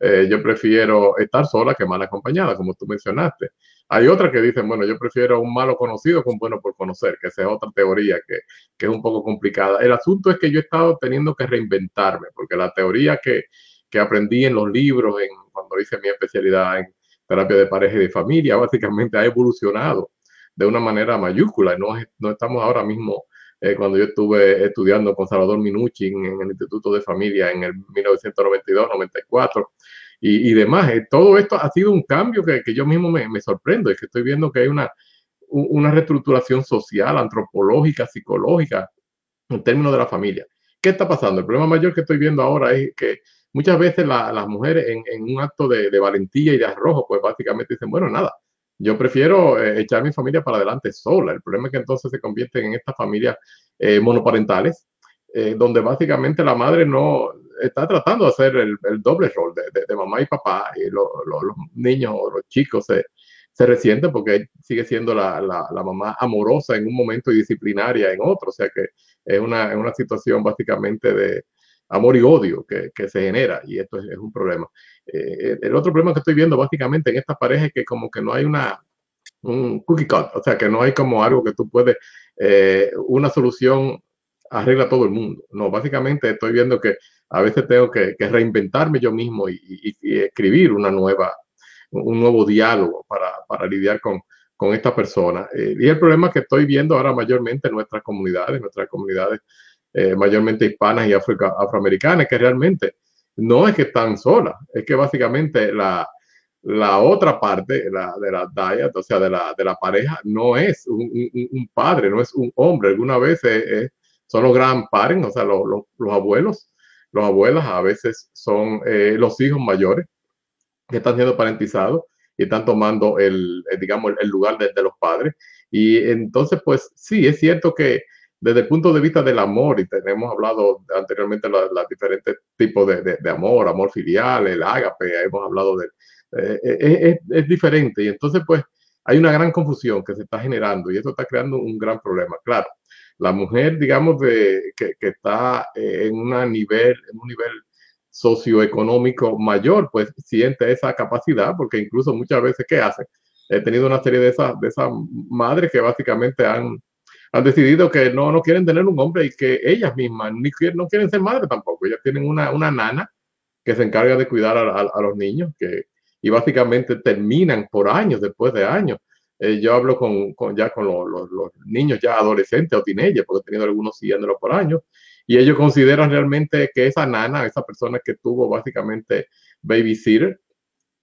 eh, yo prefiero estar sola que mal acompañada, como tú mencionaste. Hay otras que dicen, bueno, yo prefiero un malo conocido con bueno por conocer, que esa es otra teoría que, que, es un poco complicada. El asunto es que yo he estado teniendo que reinventarme, porque la teoría que, que aprendí en los libros, en, cuando hice mi especialidad en terapia de pareja y de familia, (laughs) básicamente ha evolucionado de una manera mayúscula. No, no estamos ahora mismo, eh, cuando yo estuve estudiando con Salvador Minuchin en el Instituto de Familia en el 1992-94, y, demás. Eh, todo esto ha sido un cambio que, que yo mismo me, me, sorprendo, es que estoy viendo que hay una, una reestructuración social, antropológica, psicológica, en términos de la familia. ¿Qué está pasando? El problema mayor que estoy viendo ahora es que muchas veces las mujeres en, en, un acto de, de, valentía y de arrojo, pues básicamente dicen, bueno, nada, yo prefiero eh, echar mi familia para adelante sola. El problema es que entonces se convierten en estas familias eh, monoparentales, eh, donde básicamente la madre no está tratando de hacer el, doble rol de, de, mamá y papá, y lo, lo, los niños o los chicos se, se resienten porque sigue siendo la, la, la, mamá amorosa en un momento y disciplinaria en otro. O sea que es una, es una situación básicamente de amor y odio que, que se genera y esto es, un problema. Eh, el otro problema que estoy viendo básicamente en esta pareja es que como que no hay una, un cookie cut, o sea, que no hay como algo que tú puedes, eh, una solución arregla todo el mundo. No, básicamente estoy viendo que a veces tengo que, reinventarme yo mismo y, escribir una nueva, un nuevo diálogo para, para lidiar con, con esta persona. Eh, y el problema que estoy viendo ahora mayormente en nuestras comunidades, nuestras comunidades eh, mayormente hispanas y afroamericanas, que realmente no es que están solas, es que básicamente la, la otra parte la, de la diet, o sea, de la, de la pareja, no es un, un, un padre, no es un hombre. Algunas veces es, son los gran padres, o sea, los, los, los, abuelos, los abuelas a veces son eh, los hijos mayores que están siendo parentizados y están tomando el, digamos, el lugar de, de los padres. Y entonces, pues sí, es cierto que desde el punto de vista del amor, y tenemos hablado anteriormente los, los diferentes tipos de, de, de, amor, amor filial, el ágape, hemos hablado de... Eh, eh, es, es, diferente y entonces pues hay una gran confusión que se está generando y eso está creando un gran problema. Claro, la mujer, digamos, de, que, que está en, una nivel, en un nivel socioeconómico mayor, pues siente esa capacidad, porque incluso muchas veces, ¿qué hace? He tenido una serie de esas, de esas madres que básicamente han han decidido que no, no quieren tener un hombre y que ellas mismas ni no quieren ser madres tampoco. Ellas tienen una, una nana que se encarga de cuidar a, a, a los niños que, y básicamente terminan por años, después de años. Eh, yo hablo con, con ya con los, los, los, niños ya adolescentes o teenagers, porque he tenido algunos siguiéndolo por años, y ellos consideran realmente que esa nana, esa persona que tuvo básicamente babysitter,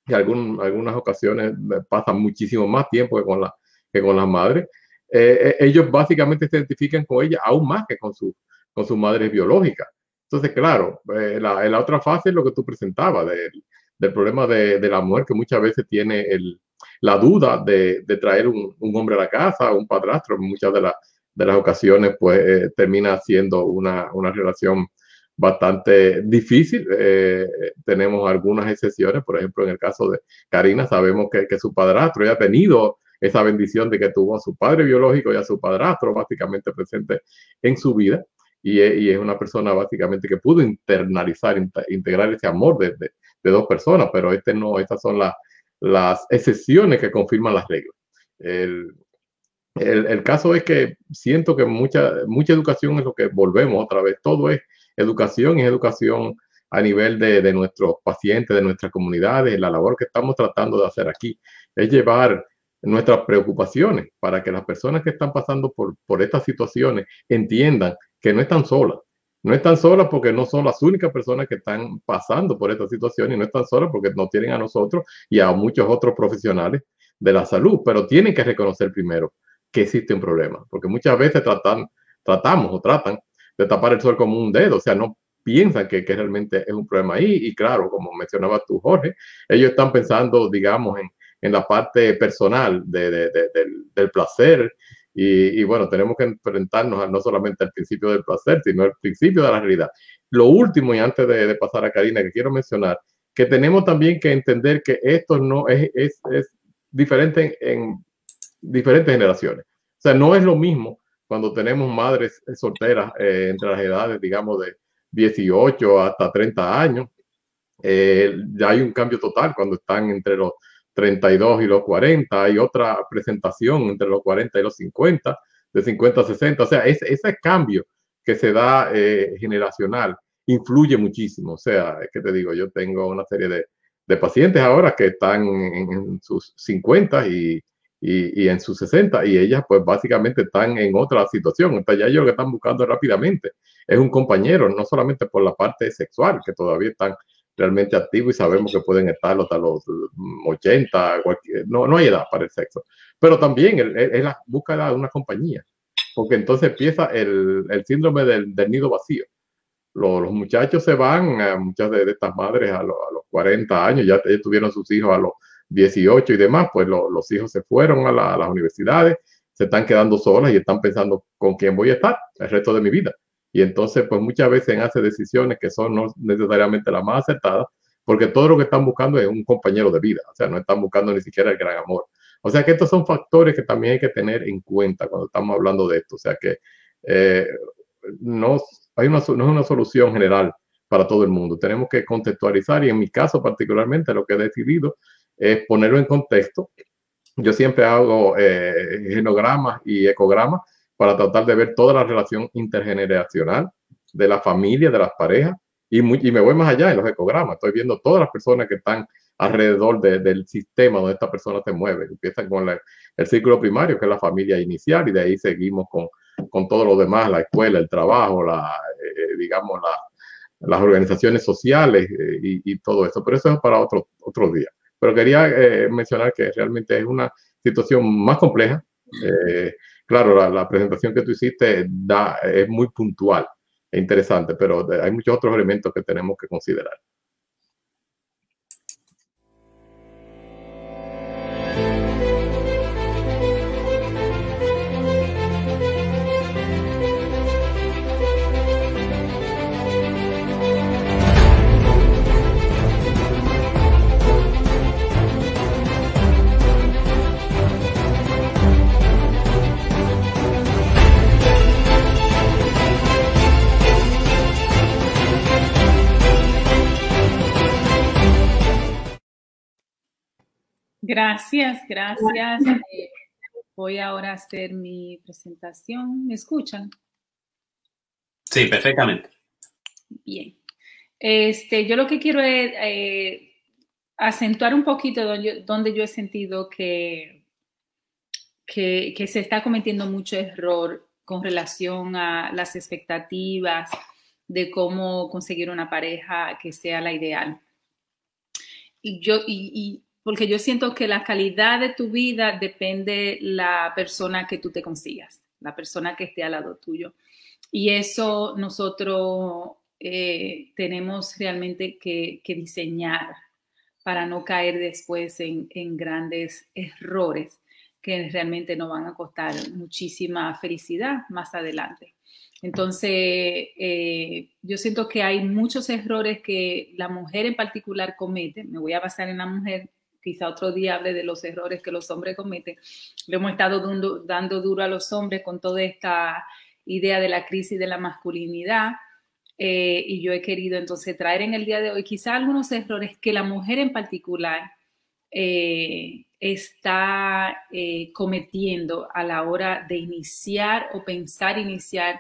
que algún, algunas ocasiones pasan muchísimo más tiempo que con la, que con las madres, eh, eh, ellos básicamente se identifican con ella aún más que con su, con su madre biológica. Entonces, claro, eh, la, la, otra fase es lo que tú presentabas del, del problema de, de, la mujer, que muchas veces tiene el, la duda de, traer un, hombre a la casa, un padrastro, muchas de, la, de las ocasiones, pues eh, termina siendo una, relación bastante difícil. Eh, tenemos algunas excepciones, por ejemplo, en el caso de Karina, sabemos que, su padrastro ya ha tenido esa bendición de que tuvo a su padre biológico y a su padrastro básicamente presente en su vida. Y, es una persona básicamente que pudo internalizar, integrar ese amor de, de, dos personas, pero este no, estas son la, las excepciones que confirman las reglas. El, el, el, caso es que siento que mucha, mucha educación es lo que volvemos otra vez. Todo es educación y es educación a nivel de, de nuestros pacientes, de nuestras comunidades. La labor que estamos tratando de hacer aquí es llevar nuestras preocupaciones para que las personas que están pasando por, por estas situaciones entiendan que no están solas. No están solas porque no son las únicas personas que están pasando por esta situación y no están solas porque nos tienen a nosotros y a muchos otros profesionales de la salud, pero tienen que reconocer primero que existe un problema, porque muchas veces tratan, tratamos o tratan de tapar el sol como un dedo, o sea, no piensan que, realmente es un problema ahí y claro, como mencionabas tú, Jorge, ellos están pensando, digamos, en, la parte personal de, de, de, del, del, placer. Y, bueno, tenemos que enfrentarnos no solamente al principio del placer, sino al principio de la realidad. Lo último, y antes de, pasar a Karina, que quiero mencionar, que tenemos también que entender que esto no es, es, es diferente en, en diferentes generaciones. O sea, no es lo mismo cuando tenemos madres solteras eh, entre las edades, digamos, de 18 hasta 30 años. Eh, ya hay un cambio total cuando están entre los 32 y los 40, hay otra presentación entre los 40 y los 50, de 50 a 60, o sea, ese, cambio que se da eh, generacional influye muchísimo, o sea, es que te digo, yo tengo una serie de, pacientes ahora que están en, sus 50 y, y, y, en sus 60 y ellas pues básicamente están en otra situación, entonces ya ellos lo que están buscando rápidamente es un compañero, no solamente por la parte sexual, que todavía están realmente activos y sabemos que pueden estar hasta los 80, no, no hay edad para el sexo. Pero también es la búsqueda de una compañía, porque entonces empieza el, el síndrome del, del, nido vacío. Los, muchachos se van, eh, muchas de, estas madres a, a, los 40 años, ya tuvieron sus hijos a los 18 y demás, pues lo, los hijos se fueron a, a las universidades, se están quedando solas y están pensando con quién voy a estar el resto de mi vida. Y entonces, pues muchas veces hace decisiones que son no necesariamente las más acertadas, porque todo lo que están buscando es un compañero de vida, o sea, no están buscando ni siquiera el gran amor. O sea que estos son factores que también hay que tener en cuenta cuando estamos hablando de esto. O sea que eh, no, hay una, no es una solución general para todo el mundo. Tenemos que contextualizar y en mi caso particularmente lo que he decidido es ponerlo en contexto. Yo siempre hago eh, genogramas y ecogramas para tratar de ver toda la relación intergeneracional de la familia, de las parejas, y, y me voy más allá en los ecogramas, estoy viendo todas las personas que están alrededor del sistema donde esta persona se mueve. Empiezan con el círculo primario, que es la familia inicial, y de ahí seguimos con, con todo lo demás, la escuela, el trabajo, la, eh, digamos, la, las organizaciones sociales eh, y, todo eso. Pero eso es para otro, otro día. Pero quería eh, mencionar que realmente es una situación más compleja. Eh, claro, la, presentación que tú hiciste da, es muy puntual e interesante, pero hay muchos otros elementos que tenemos que considerar. Gracias, gracias. Eh, voy ahora a hacer mi presentación. ¿Me escuchan? Sí, perfectamente. Bien. Este, yo lo que quiero es eh, acentuar un poquito donde yo, donde yo he sentido que, que, que, se está cometiendo mucho error con relación a las expectativas de cómo conseguir una pareja que sea la ideal. Y yo, y, y porque yo siento que la calidad de tu vida depende la persona que tú te consigas, la persona que esté al lado tuyo. Y eso nosotros eh, tenemos realmente que, que, diseñar para no caer después en, en, grandes errores que realmente nos van a costar muchísima felicidad más adelante. Entonces, eh, yo siento que hay muchos errores que la mujer en particular comete, me voy a basar en la mujer quizá otro día hable de los errores que los hombres cometen. Le hemos estado dando, dando duro a los hombres con toda esta idea de la crisis de la masculinidad. Eh, y yo he querido entonces traer en el día de hoy quizá algunos errores que la mujer en particular eh, está eh, cometiendo a la hora de iniciar o pensar iniciar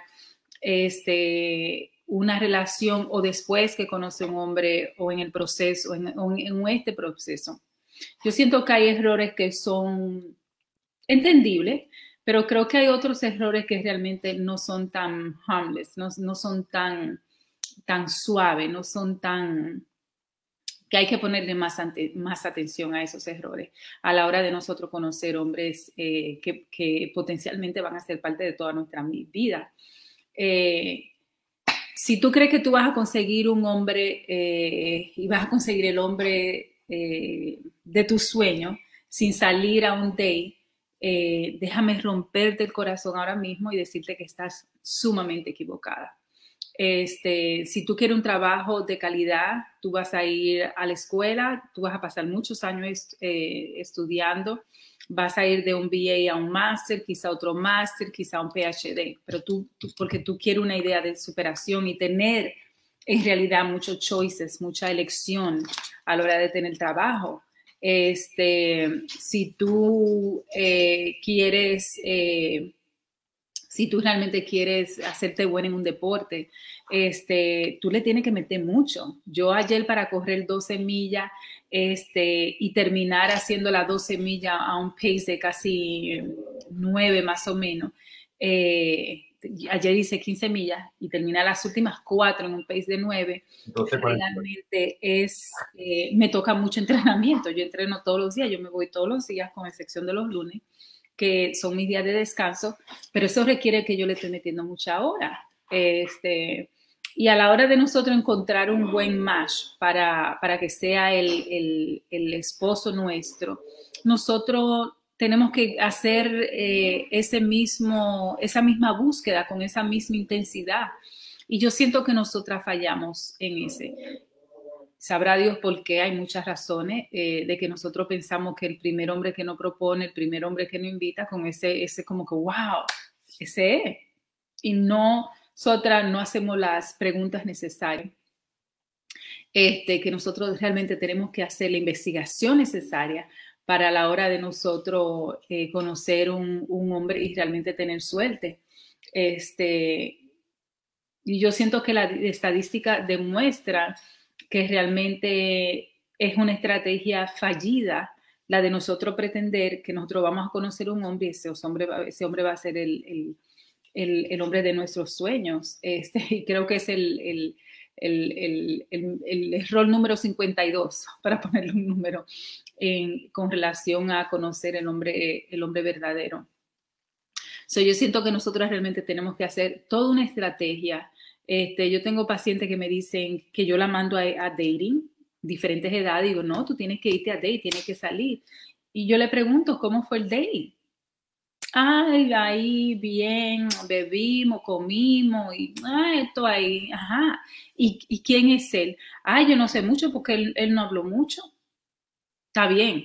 este, una relación o después que conoce un hombre o en el proceso, en, en este proceso. Yo siento que hay errores que son entendibles, pero creo que hay otros errores que realmente no son tan harmless, no, no son tan, tan suaves, no son tan que hay que ponerle más, ante, más atención a esos errores a la hora de nosotros conocer hombres eh, que, que, potencialmente van a ser parte de toda nuestra vida. Eh, si tú crees que tú vas a conseguir un hombre eh, y vas a conseguir el hombre eh, de tu sueño sin salir a un date, eh, déjame romperte el corazón ahora mismo y decirte que estás sumamente equivocada. Este, si tú quieres un trabajo de calidad, tú vas a ir a la escuela, tú vas a pasar muchos años eh, estudiando, vas a ir de un BA a un máster, quizá otro máster, quizá un PhD, pero tú, porque tú quieres una idea de superación y tener en realidad muchos choices, mucha elección a la hora de tener trabajo. Este, si tú eh, quieres, eh, si tú realmente quieres hacerte bueno en un deporte, este, tú le tienes que meter mucho. Yo ayer para correr 12 millas este, y terminar haciendo las 12 millas a un pace de casi 9 más o menos, eh, ayer hice 15 millas y terminé las últimas cuatro en un pace de 9, realmente es, eh, me toca mucho (laughs) entrenamiento. Yo entreno todos los días, yo me voy todos los días, con excepción de los lunes, que son mis días de descanso, pero eso requiere que yo le esté metiendo mucha hora. Este, y a la hora de nosotros encontrar un buen match para, para que sea el, el, el esposo nuestro, nosotros tenemos que hacer eh, ese mismo, esa misma búsqueda con esa misma intensidad. Y yo siento que nosotras fallamos en ese. Sabrá Dios por qué hay muchas razones eh, de que nosotros pensamos que el primer hombre que nos propone, el primer hombre que nos invita, con ese, ese como que, wow, ese es. Y no, nosotras no hacemos las preguntas necesarias. Este, que nosotros realmente tenemos que hacer la investigación necesaria para la hora de nosotros eh, conocer un, hombre y realmente tener suerte. Este, y yo siento que la estadística demuestra que realmente es una estrategia fallida la de nosotros pretender que nosotros vamos a conocer un hombre y ese hombre, ese hombre va a ser el, el, el, el hombre de nuestros sueños. Este, (laughs) y creo que es el, el, el, error número 52, (laughs) para ponerle un número, en, con relación a conocer el hombre, el hombre verdadero. So, yo siento que nosotros realmente tenemos que hacer toda una estrategia. Este, yo tengo pacientes que me dicen que yo la mando a, a dating, diferentes edades, digo, no, tú tienes que irte a date, tienes que salir. Y yo le pregunto, ¿cómo fue el date? Ay, ahí bien, bebimos, comimos, y ah, esto ahí, ajá. ¿Y, ¿Y, quién es él? Ay, yo no sé mucho porque él, él, no habló mucho. Está bien.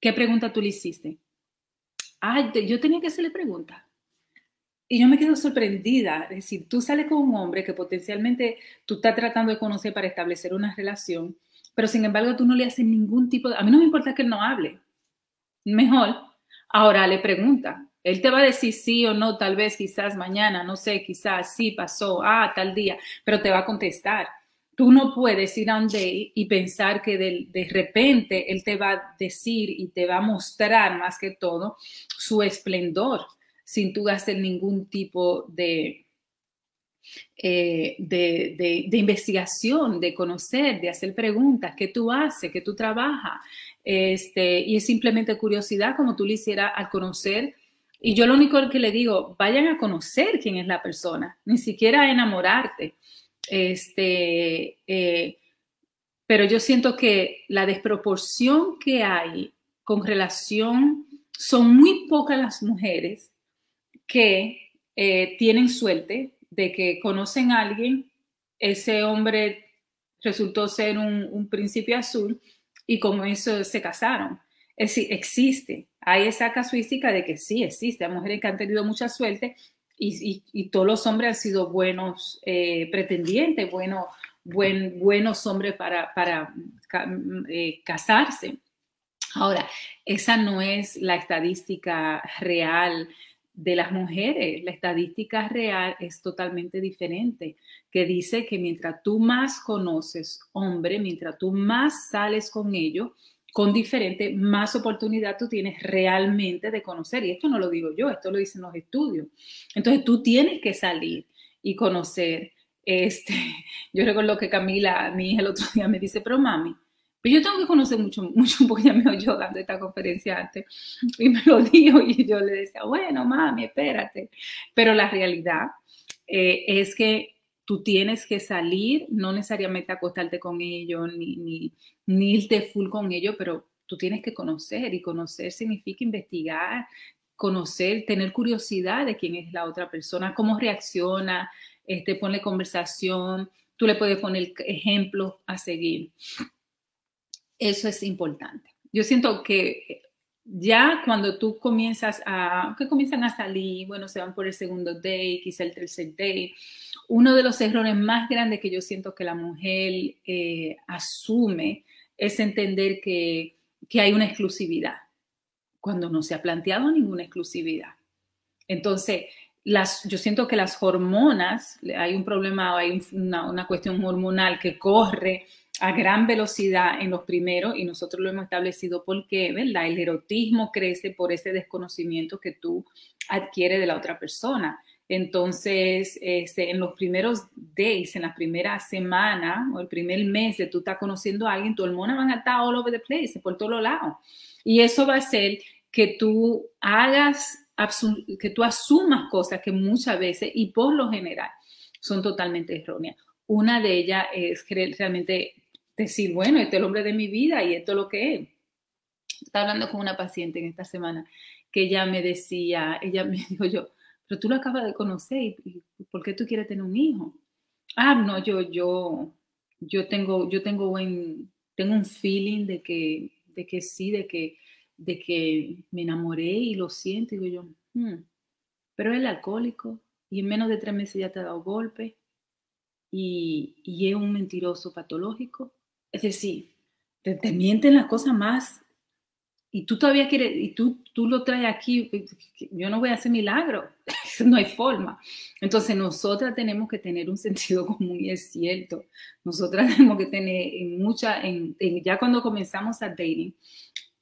¿Qué pregunta tú le hiciste? Ay, yo tenía que hacerle pregunta. Y yo me quedo sorprendida. Es decir, tú sales con un hombre que potencialmente tú estás tratando de conocer para establecer una relación, pero sin embargo tú no le haces ningún tipo de... A mí no me importa que él no hable. Mejor, ahora le pregunta, él te va a decir sí o no, tal vez, quizás mañana, no sé, quizás sí pasó, ah, tal día, pero te va a contestar. Tú no puedes ir a un day y pensar que de, repente él te va a decir y te va a mostrar más que todo su esplendor sin tú hacer ningún tipo de, eh, de, de, de, investigación, de conocer, de hacer preguntas, qué tú haces, qué tú trabajas. Este, y es simplemente curiosidad como tú le hicieras al conocer y yo lo único que le digo, vayan a conocer quién es la persona, ni siquiera a enamorarte. Este, eh, pero yo siento que la desproporción que hay con relación, son muy pocas las mujeres que eh, tienen suerte de que conocen a alguien, ese hombre resultó ser un, un príncipe azul y con eso se casaron. Es decir, existe, hay esa casuística de que sí existe, hay mujeres que han tenido mucha suerte y, y, todos los hombres han sido buenos eh, pretendientes, buenos, buen, buenos hombres para, para eh, casarse. Ahora, esa no es la estadística real de las mujeres. La estadística real es totalmente diferente, que dice que mientras tú más conoces hombre, mientras tú más sales con ellos, con diferente, más oportunidad tú tienes realmente de conocer. Y esto no lo digo yo, esto lo dicen los estudios. Entonces tú tienes que salir y conocer. Este, (laughs) yo recuerdo que Camila, mi hija, el otro día me dice, pero mami, pues yo tengo que conocer mucho, mucho, porque ya me yo dando esta conferencia antes. Y me lo (laughs) dijo y yo le decía, bueno, mami, espérate. Pero la realidad eh, es que tú tienes que salir, no necesariamente acostarte con ellos, ni, ni, ni irte full con ellos, pero tú tienes que conocer y conocer significa investigar, conocer, tener curiosidad de quién es la otra persona, cómo reacciona, este, ponle conversación, tú le puedes poner ejemplos a seguir. Eso es importante. Yo siento que ya cuando tú comienzas a, que comienzan a salir, bueno, se van por el segundo day, quizá el tercer day, uno de los errores más grandes que yo siento que la mujer eh, asume es entender que, que hay una exclusividad, cuando no se ha planteado ninguna exclusividad. Entonces, las, yo siento que las hormonas, hay un problema, hay una, una, cuestión hormonal que corre a gran velocidad en los primeros y nosotros lo hemos establecido porque, ¿verdad? El erotismo crece por ese desconocimiento que tú adquieres de la otra persona Entonces, este, en los primeros days, en la primera semana o el primer mes de tú estar conociendo a alguien, tu hormonas van a estar all over the place, por todos lados. Y eso va a hacer que tú hagas, que tú asumas cosas que muchas veces y por lo general son totalmente erróneas. Una de ellas es realmente decir, bueno, este es el hombre de mi vida y esto es lo que es. Estaba hablando con una paciente en esta semana que ella me decía, ella me (laughs) dijo yo, pero tú lo acabas de conocer y, ¿por qué tú quieres tener un hijo? Ah, no, yo, yo, yo tengo, yo tengo buen, tengo un feeling de que, de que sí, de que, de que me enamoré y lo siento. Y digo yo, hmm, pero es el alcohólico y en menos de tres meses ya te ha dado golpe y, y es un mentiroso patológico. Es decir, te, te mienten las cosas más y tú todavía quieres, y tú, tú lo traes aquí, yo no voy a hacer milagro, (laughs) no hay forma. Entonces nosotras tenemos que tener un sentido (laughs) común y es cierto. Nosotras tenemos que tener en mucha, en, ya cuando comenzamos a dating,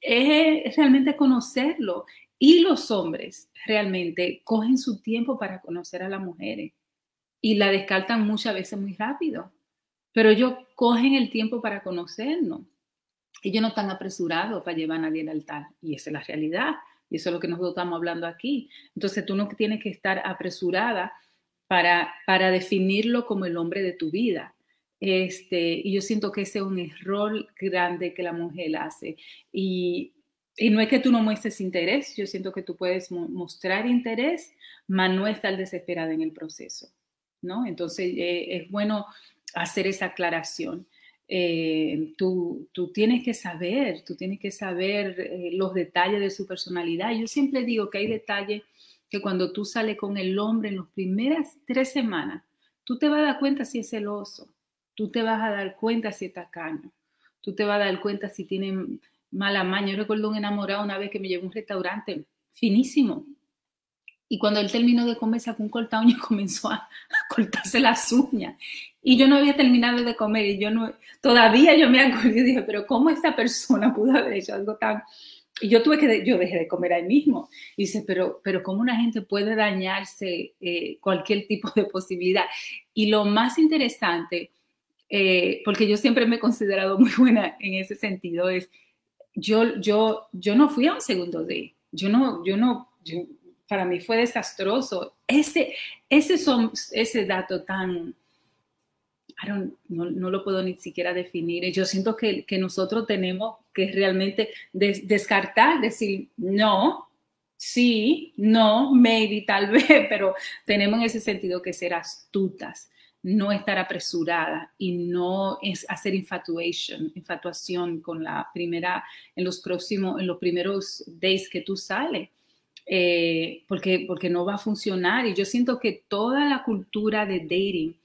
es realmente conocerlo. Y los hombres realmente cogen su tiempo para conocer a las mujeres y la descartan muchas veces muy rápido. Pero ellos cogen el tiempo para conocernos ellos no están apresurados para llevar a nadie al altar. Y esa es la realidad. Y eso es lo que nosotros estamos hablando aquí. Entonces tú no tienes que estar apresurada para, para definirlo como el hombre de tu vida. Este, y yo siento que ese es un error grande que la mujer hace. Y, y no es que tú no muestres interés, yo siento que tú puedes mostrar interés, mas no estar desesperada en el proceso. ¿no? Entonces eh, es bueno hacer esa aclaración. Eh, tú, tú, tienes que saber, tú tienes que saber eh, los detalles de su personalidad. Yo siempre digo que hay detalles que cuando tú sales con el hombre en las primeras tres semanas, tú te vas a dar cuenta si es celoso, tú te vas a dar cuenta si es tacaño, tú te vas a dar cuenta si tiene mala maña. Yo recuerdo un enamorado una vez que me llevó a un restaurante finísimo, y cuando él terminó de comer, sacó un corta y (laughs) comenzó a, cortarse las uñas. Y yo no había terminado de comer y yo no, todavía yo me acordé y dije, pero ¿cómo esta persona pudo haber hecho algo tan... Y yo tuve que, yo dejé de comer ahí mismo. Y dice, pero, pero ¿cómo una gente puede dañarse eh, cualquier tipo de posibilidad? Y lo más interesante, eh, porque yo siempre me he considerado muy buena en ese sentido, es, yo, yo, yo no fui a un segundo día. Yo no, yo no, para mí fue desastroso. Ese, ese, son, ese dato tan, no, no, lo puedo ni siquiera definir. Yo siento que, que nosotros tenemos que realmente descartar, decir, no, sí, no, maybe, tal (laughs) vez, pero tenemos en ese sentido que ser astutas, no estar apresuradas y no es hacer infatuation, infatuación con la primera, en los próximos, en los primeros days que tú sales eh, porque, porque no va a funcionar. Y yo siento que toda la cultura de dating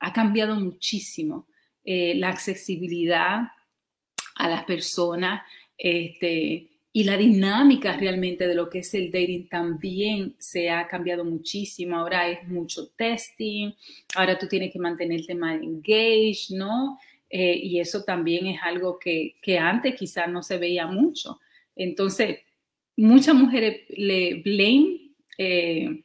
ha cambiado muchísimo. Eh, la accesibilidad a las personas este, y la dinámica realmente de lo que es el dating también se ha cambiado muchísimo. Ahora es mucho testing, ahora tú tienes que mantenerte más engaged, ¿no? Eh, y eso también es algo que, que antes quizás no se veía mucho. Entonces, muchas mujeres le blame, eh,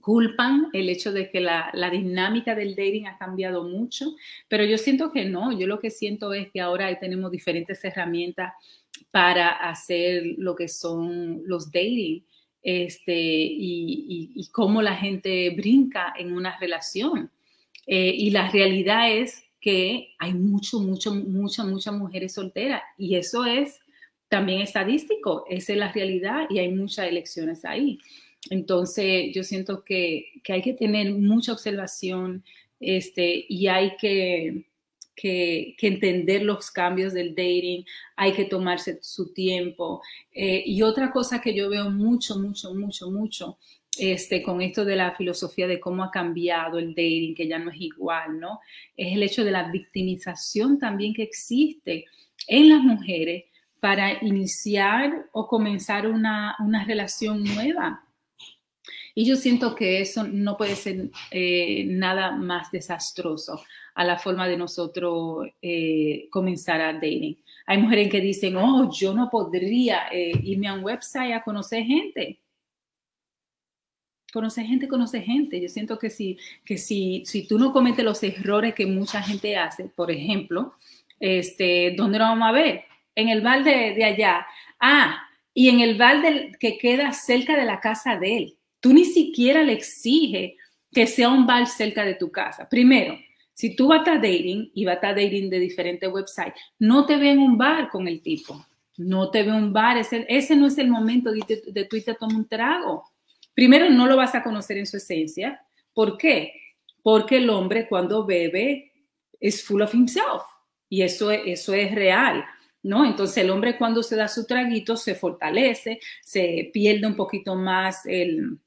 culpan el hecho de que la, dinámica del dating ha cambiado mucho, pero yo siento que no, yo lo que siento es que ahora tenemos diferentes herramientas para hacer lo que son los dating este, y, cómo la gente brinca en una relación. Eh, y la realidad es que hay mucho, mucho, muchas, muchas mujeres solteras y eso es también estadístico, esa es la realidad y hay muchas elecciones ahí. Entonces, yo siento que, hay que tener mucha observación este, y hay que, que, entender los cambios del dating, hay que tomarse su tiempo. Eh, y otra cosa que yo veo mucho, mucho, mucho, mucho este, con esto de la filosofía de cómo ha cambiado el dating, que ya no es igual, ¿no? Es el hecho de la victimización también que existe en las mujeres para iniciar o comenzar una, relación nueva. Y yo siento que eso no puede ser eh, nada más desastroso a la forma de nosotros eh, comenzar a dating. Hay mujeres que dicen, oh, yo no podría eh, irme a un website a conocer gente. Conoce gente, conoce gente. Yo siento que si, que si, si tú no cometes los errores que mucha gente hace, por ejemplo, este, ¿dónde lo vamos a ver? En el bar de, de allá. Ah, y en el bar del, que queda cerca de la casa de él. Tú ni siquiera le exiges que sea un bar cerca de tu casa. Primero, si tú vas a dating y vas a dating de diferentes websites, no te ve en un bar con el tipo. No te ve un bar. Ese, no es el momento de, de, de tú irte a tomar un trago. Primero, no lo vas a conocer en su esencia. ¿Por qué? Porque el hombre cuando bebe es full of himself. Y eso, eso es real. ¿No? Entonces el hombre cuando se da su traguito se fortalece, se pierde un poquito más el,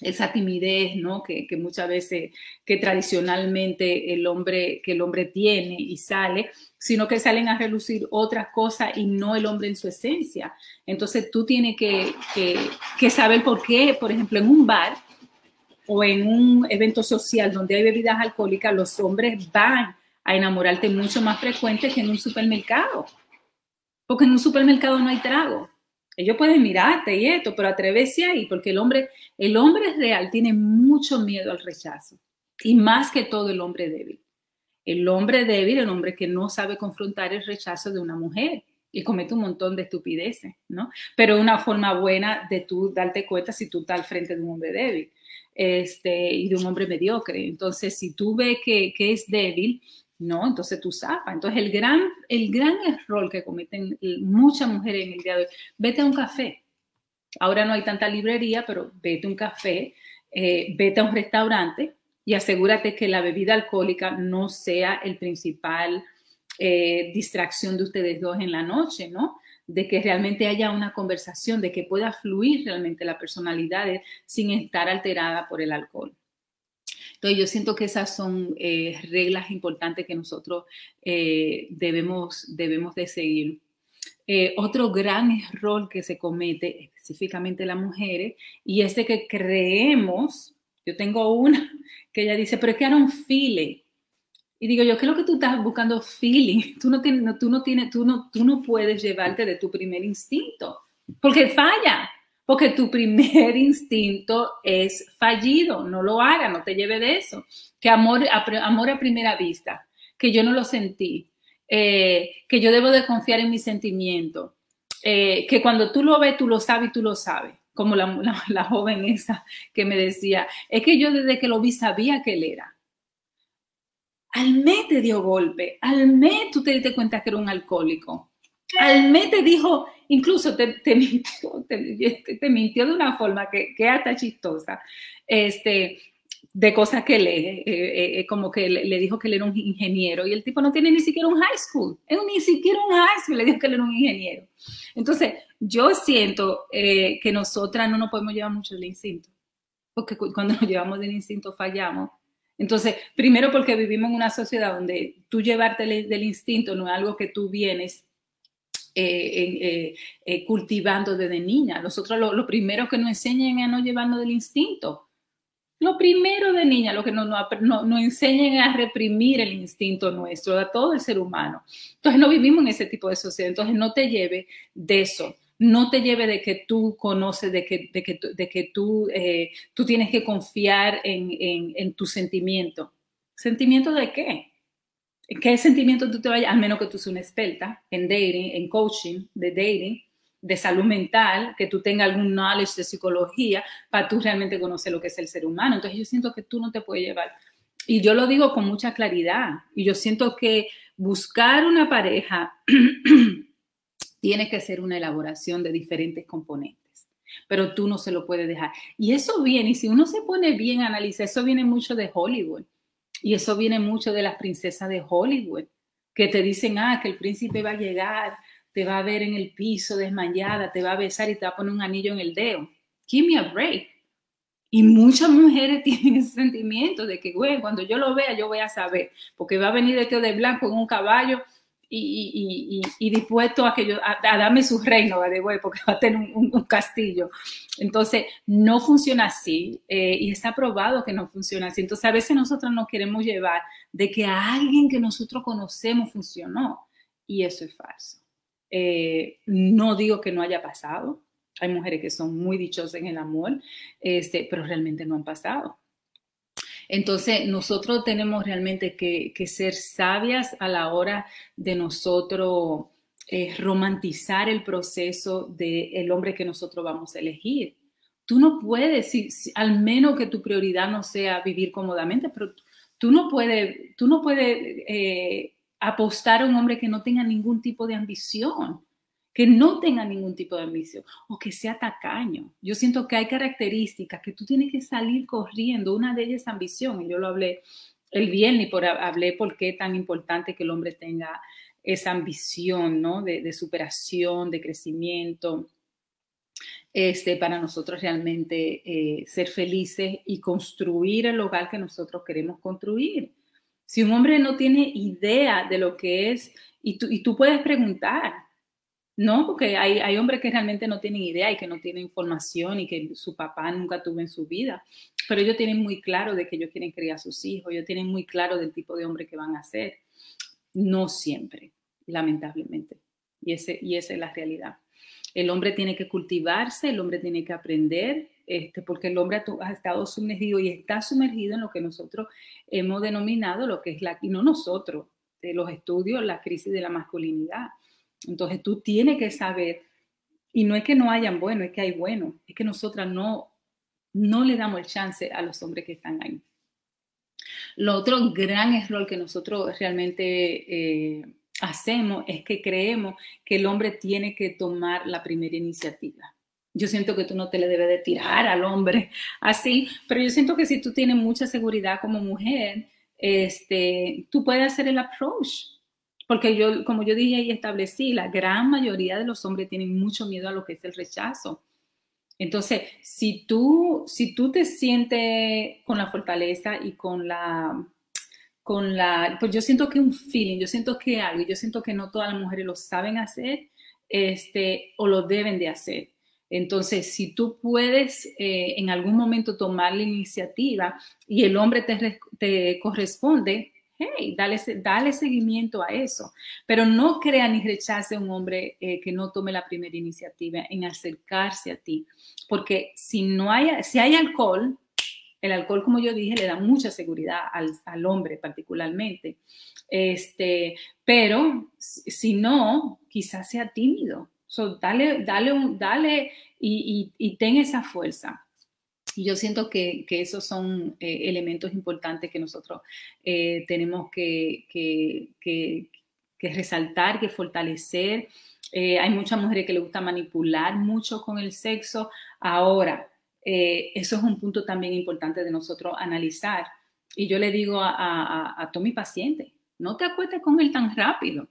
esa timidez, ¿no? Que, que, muchas veces, que tradicionalmente el hombre, que el hombre tiene y sale, sino que salen a relucir otras cosas y no el hombre en su esencia. Entonces tú tienes que, que, que saber por qué, por ejemplo, en un bar o en un evento social donde hay bebidas alcohólicas, los hombres van a enamorarte mucho más frecuente que en un supermercado. Porque en un supermercado no hay trago ellos pueden mirarte y esto, pero atrévese ahí, porque el hombre, el hombre real tiene mucho miedo al rechazo. Y más que todo el hombre débil. El hombre débil, el hombre que no sabe confrontar el rechazo de una mujer y comete un montón de estupideces, ¿no? Pero una forma buena de tú darte cuenta si tú estás al frente de un hombre débil este, y de un hombre mediocre. Entonces, si tú ves que, que es débil, ¿no? Entonces tú zafas. Entonces el gran, el gran error que cometen muchas mujeres en el día de hoy, vete a un café. Ahora no hay tanta librería, pero vete a un café, eh, vete a un restaurante y asegúrate que la bebida alcohólica no sea el principal eh, distracción de ustedes dos en la noche, ¿no? De que realmente haya una conversación, de que pueda fluir realmente la personalidad sin estar alterada por el alcohol. Entonces yo siento que esas son eh, reglas importantes que nosotros eh, debemos, debemos de seguir. Eh, otro gran error que se comete específicamente las mujeres y es de que creemos, yo tengo una (laughs) que ella dice, pero es que era un feeling. Y digo yo, ¿qué es lo que tú estás buscando feeling? Tú no, tienes, tú, no tienes, tú, no, tú no puedes llevarte de tu primer instinto, porque falla porque tu primer instinto es fallido, no lo haga, no te lleve de eso. Que amor a, amor a primera vista, que yo no lo sentí, eh, que yo debo de confiar en mi sentimiento, eh, que cuando tú lo ves, tú lo sabes y tú lo sabes, como la, joven esa que me decía, es que yo desde que lo vi sabía que él era. Al mes te dio golpe, al mes tú te diste cuenta que era un alcohólico, al mes te dijo, incluso te, (laughs) mintió, te, mintió, de una forma que, que hasta chistosa, este, de cosas que lee, eh, eh, eh, como que le, dijo que él era un ingeniero y el tipo no tiene ni siquiera un high school, es ni siquiera un high school, le dijo que él era un ingeniero. Entonces, yo siento que nosotras no nos podemos llevar mucho del instinto, porque cuando nos llevamos del instinto fallamos. Entonces, primero porque vivimos en una sociedad donde tú llevarte del instinto no es algo que tú vienes eh, eh, eh, cultivando desde niña. Nosotros lo, lo, primero que nos enseñan es a no llevarnos del instinto. Lo primero de niña, lo que nos, nos, enseñan a reprimir el instinto nuestro, a todo el ser humano. Entonces no vivimos en ese tipo de sociedad. Entonces no te lleve de eso. No te lleve de que tú conoces, de que, de que, de que tú, tú tienes que confiar en, en, en tu sentimiento. ¿Sentimiento de qué? ¿Qué sentimiento tú te vayas? A menos que tú seas una experta en dating, en coaching de dating, de salud mental, que tú tengas algún knowledge de psicología para tú realmente conocer lo que es el ser humano. Entonces yo siento que tú no te puedes llevar. Y yo lo digo con mucha claridad. Y yo siento que buscar una pareja (clears throat) tiene que ser una elaboración de diferentes componentes. Pero tú no se lo puedes dejar. Y eso viene, y si uno se pone bien a analizar, eso viene mucho de Hollywood. Y eso viene mucho de las princesas de Hollywood, que te dicen, ah, que el príncipe va a llegar, te va a ver en el piso desmayada, te va a besar y te va a poner un anillo en el dedo. Give me a break. Y muchas mujeres (laughs) tienen ese sentimiento de que, güey, cuando yo lo vea, yo voy a saber, porque va a venir de de blanco en un caballo y, y, y, dispuesto a, que yo, a, a darme su reino, de güey, porque va a tener un, un, castillo. Entonces, no funciona así eh, y está probado que no funciona así. Entonces, a veces nosotros nos queremos llevar de que a alguien que nosotros conocemos funcionó y eso es falso. Eh, no digo que no haya pasado, Hay mujeres que son muy dichosas en el amor, este, pero realmente no han pasado. Entonces, nosotros tenemos realmente que, ser sabias a la hora de nosotros eh, romantizar el proceso del hombre que nosotros vamos a elegir. Tú no puedes, al menos que tu prioridad no sea vivir cómodamente, pero tú no puedes, tú no puedes eh, apostar a un hombre que no tenga ningún tipo de ambición que no tenga ningún tipo de ambición o que sea tacaño. Yo siento que hay características que tú tienes que salir corriendo. Una de ellas es ambición, y yo lo hablé el viernes, por, hablé por qué es tan importante que el hombre tenga esa ambición, ¿no? De, superación, de crecimiento, este, para nosotros realmente eh, ser felices y construir el hogar que nosotros queremos construir. Si un hombre no tiene idea de lo que es, y tú, y tú puedes preguntar, no, porque hay, hombres que realmente no tienen idea y que no tienen información y que su papá nunca tuvo en su vida, pero ellos tienen muy claro de que ellos quieren criar a sus hijos, ellos tienen muy claro del tipo de hombre que van a ser. No siempre, lamentablemente. Y, ese, y esa es la realidad. El hombre tiene que cultivarse, el hombre tiene que aprender, este, porque el hombre ha, estado sumergido y está sumergido en lo que nosotros hemos denominado lo que es la, y no nosotros, de los estudios, la crisis de la masculinidad entonces tú tienes que saber, y no es que no hayan bueno, es que hay bueno, es que nosotras no, no le damos el chance a los hombres que están ahí. Lo otro gran error que nosotros realmente eh, hacemos es que creemos que el hombre tiene que tomar la primera iniciativa. Yo siento que tú no te le debes de tirar al hombre así, pero yo siento que si tú tienes mucha seguridad como mujer, este, tú puedes hacer el approach porque yo, como yo dije y establecí, la gran mayoría de los hombres tienen mucho miedo a lo que es el rechazo. Entonces, si tú, si tú te sientes con la fortaleza y con la, con la, pues yo siento que un feeling, yo siento que algo, yo siento que no todas las mujeres lo saben hacer, este, o lo deben de hacer. Entonces, si tú puedes eh, en algún momento tomar la iniciativa y el hombre te, te corresponde, hey, dale, dale seguimiento a eso. Pero no crea ni rechace a un hombre eh, que no tome la primera iniciativa en acercarse a ti. Porque si, no hay, si hay alcohol, el alcohol, como yo dije, le da mucha seguridad al, hombre particularmente. Este, pero si no, quizás sea tímido. So, dale, dale, dale y ten esa fuerza. Y yo siento que, que esos son eh, elementos importantes que nosotros eh, tenemos que, que, que, resaltar, que fortalecer. Eh, hay muchas mujeres que les gusta manipular mucho con el sexo. Ahora, eso es un punto también importante de nosotros analizar. Y yo le digo a, a, a todo mi paciente, no te acuestes con él tan rápido,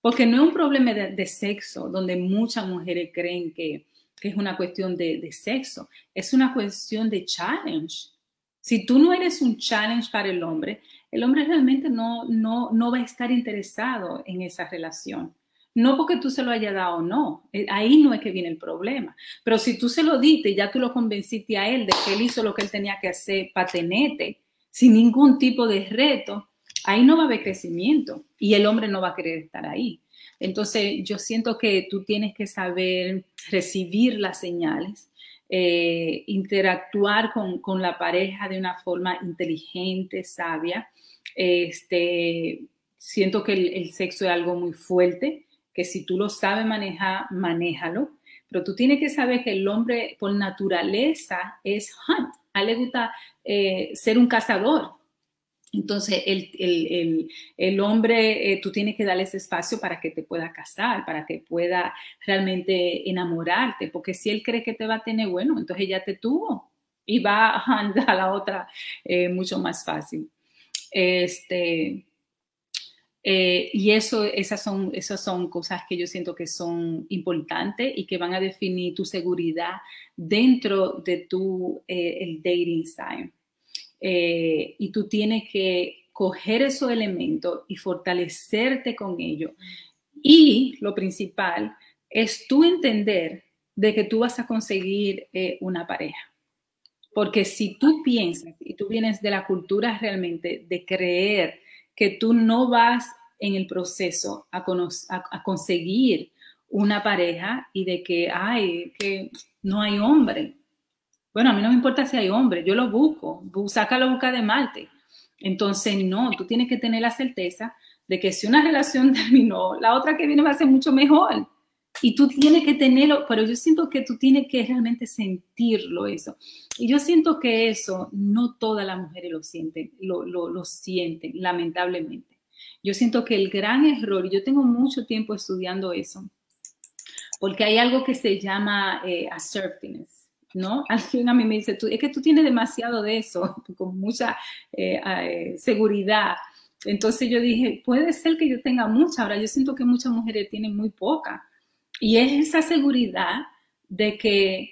porque no es un problema de, de sexo, donde muchas mujeres creen que, que es una cuestión de, sexo, es una cuestión de challenge. Si tú no eres un challenge para el hombre, el hombre realmente no, no, no va a estar interesado en esa relación. No porque tú se lo hayas dado o no, eh, ahí no es que viene el problema. Pero si tú se lo diste ya tú lo convenciste a él de que él hizo lo que él tenía que hacer para tenerte, sin ningún tipo de reto, ahí no va a haber crecimiento y el hombre no va a querer estar ahí. Entonces, yo siento que tú tienes que saber recibir las señales, eh, interactuar con, la pareja de una forma inteligente, sabia. Este, siento que el, sexo es algo muy fuerte, que si tú lo sabes manejar, manéjalo. Pero tú tienes que saber que el hombre por naturaleza es hunt. A él le gusta eh, ser un cazador. Entonces, el, hombre, eh, tú tienes que darle ese espacio para que te pueda casar, para que pueda realmente enamorarte, porque si él cree que te va a tener bueno, entonces ya te tuvo y va a andar a la otra eh, mucho más fácil. Este, eh, y eso, esas son, esas son cosas que yo siento que son importantes y que van a definir tu seguridad dentro de tu el dating style. Eh, y tú tienes que coger esos elementos y fortalecerte con ellos. Y lo principal es tú entender de que tú vas a conseguir eh, una pareja. Porque si tú piensas y tú vienes de la cultura realmente de creer que tú no vas en el proceso a, a conseguir una pareja y de que, ay, que no hay hombre. Bueno, a mí no me importa si hay hombre, yo lo busco, saca la boca de Marte. Entonces, no, tú tienes que tener la certeza de que si una relación (laughs) terminó, la otra que viene va a ser mucho mejor. Y tú tienes que tenerlo, pero yo siento que tú tienes que realmente sentirlo eso. Y yo siento que eso no todas las mujeres lo sienten, lo, lo, sienten, lamentablemente. Yo siento que el gran error, y yo tengo mucho tiempo estudiando eso, porque hay algo que se llama eh, assertiveness, ¿no? (laughs) Alguien a mí me dice, es que tú tienes demasiado de eso, (laughs) con mucha eh, eh, seguridad. Entonces yo dije, puede ser que yo tenga mucha, ahora yo siento que muchas mujeres tienen muy poca. Y es esa seguridad de que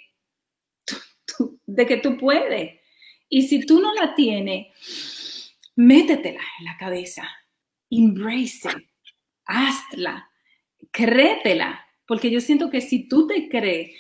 (laughs) tú, de que tú puedes. Y si tú no la tienes, métetela en la cabeza, embrace hazla, créetela, porque yo siento que si tú te crees,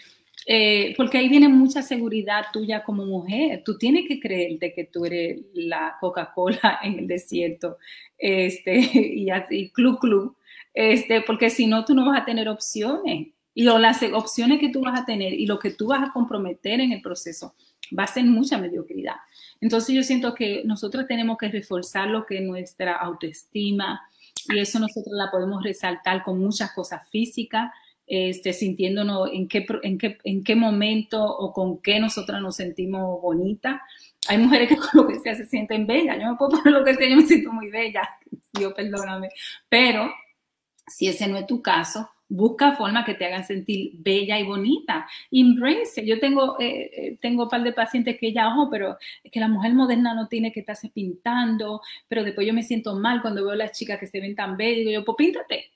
eh, porque ahí viene mucha seguridad tuya como mujer. Tú tienes que creerte que tú eres la Coca-Cola (laughs) en el desierto este, (laughs) y así, club, club, este, porque si no, tú no vas a tener opciones. Y las opciones que tú vas a tener y lo que tú vas a comprometer en el proceso va a ser mucha mediocridad. Entonces yo siento que nosotros tenemos que reforzar lo que es nuestra autoestima y eso nosotros la podemos resaltar con muchas cosas físicas, este, sintiéndonos en qué, en, qué, en qué momento o con qué nosotras nos sentimos bonitas. Hay mujeres que (laughs) con lo que sea se sienten bellas. Yo me puedo poner lo que sea, yo me siento muy bella. (laughs) Dios perdóname. Pero si ese no es tu caso, busca formas que te hagan sentir bella y bonita. Embrace. Yo tengo, eh, eh, tengo un par de pacientes que ya, ojo, pero es que la mujer moderna no tiene que estarse pintando, pero después yo me siento mal cuando veo a las chicas que se ven tan bellas. Digo yo, pues píntate,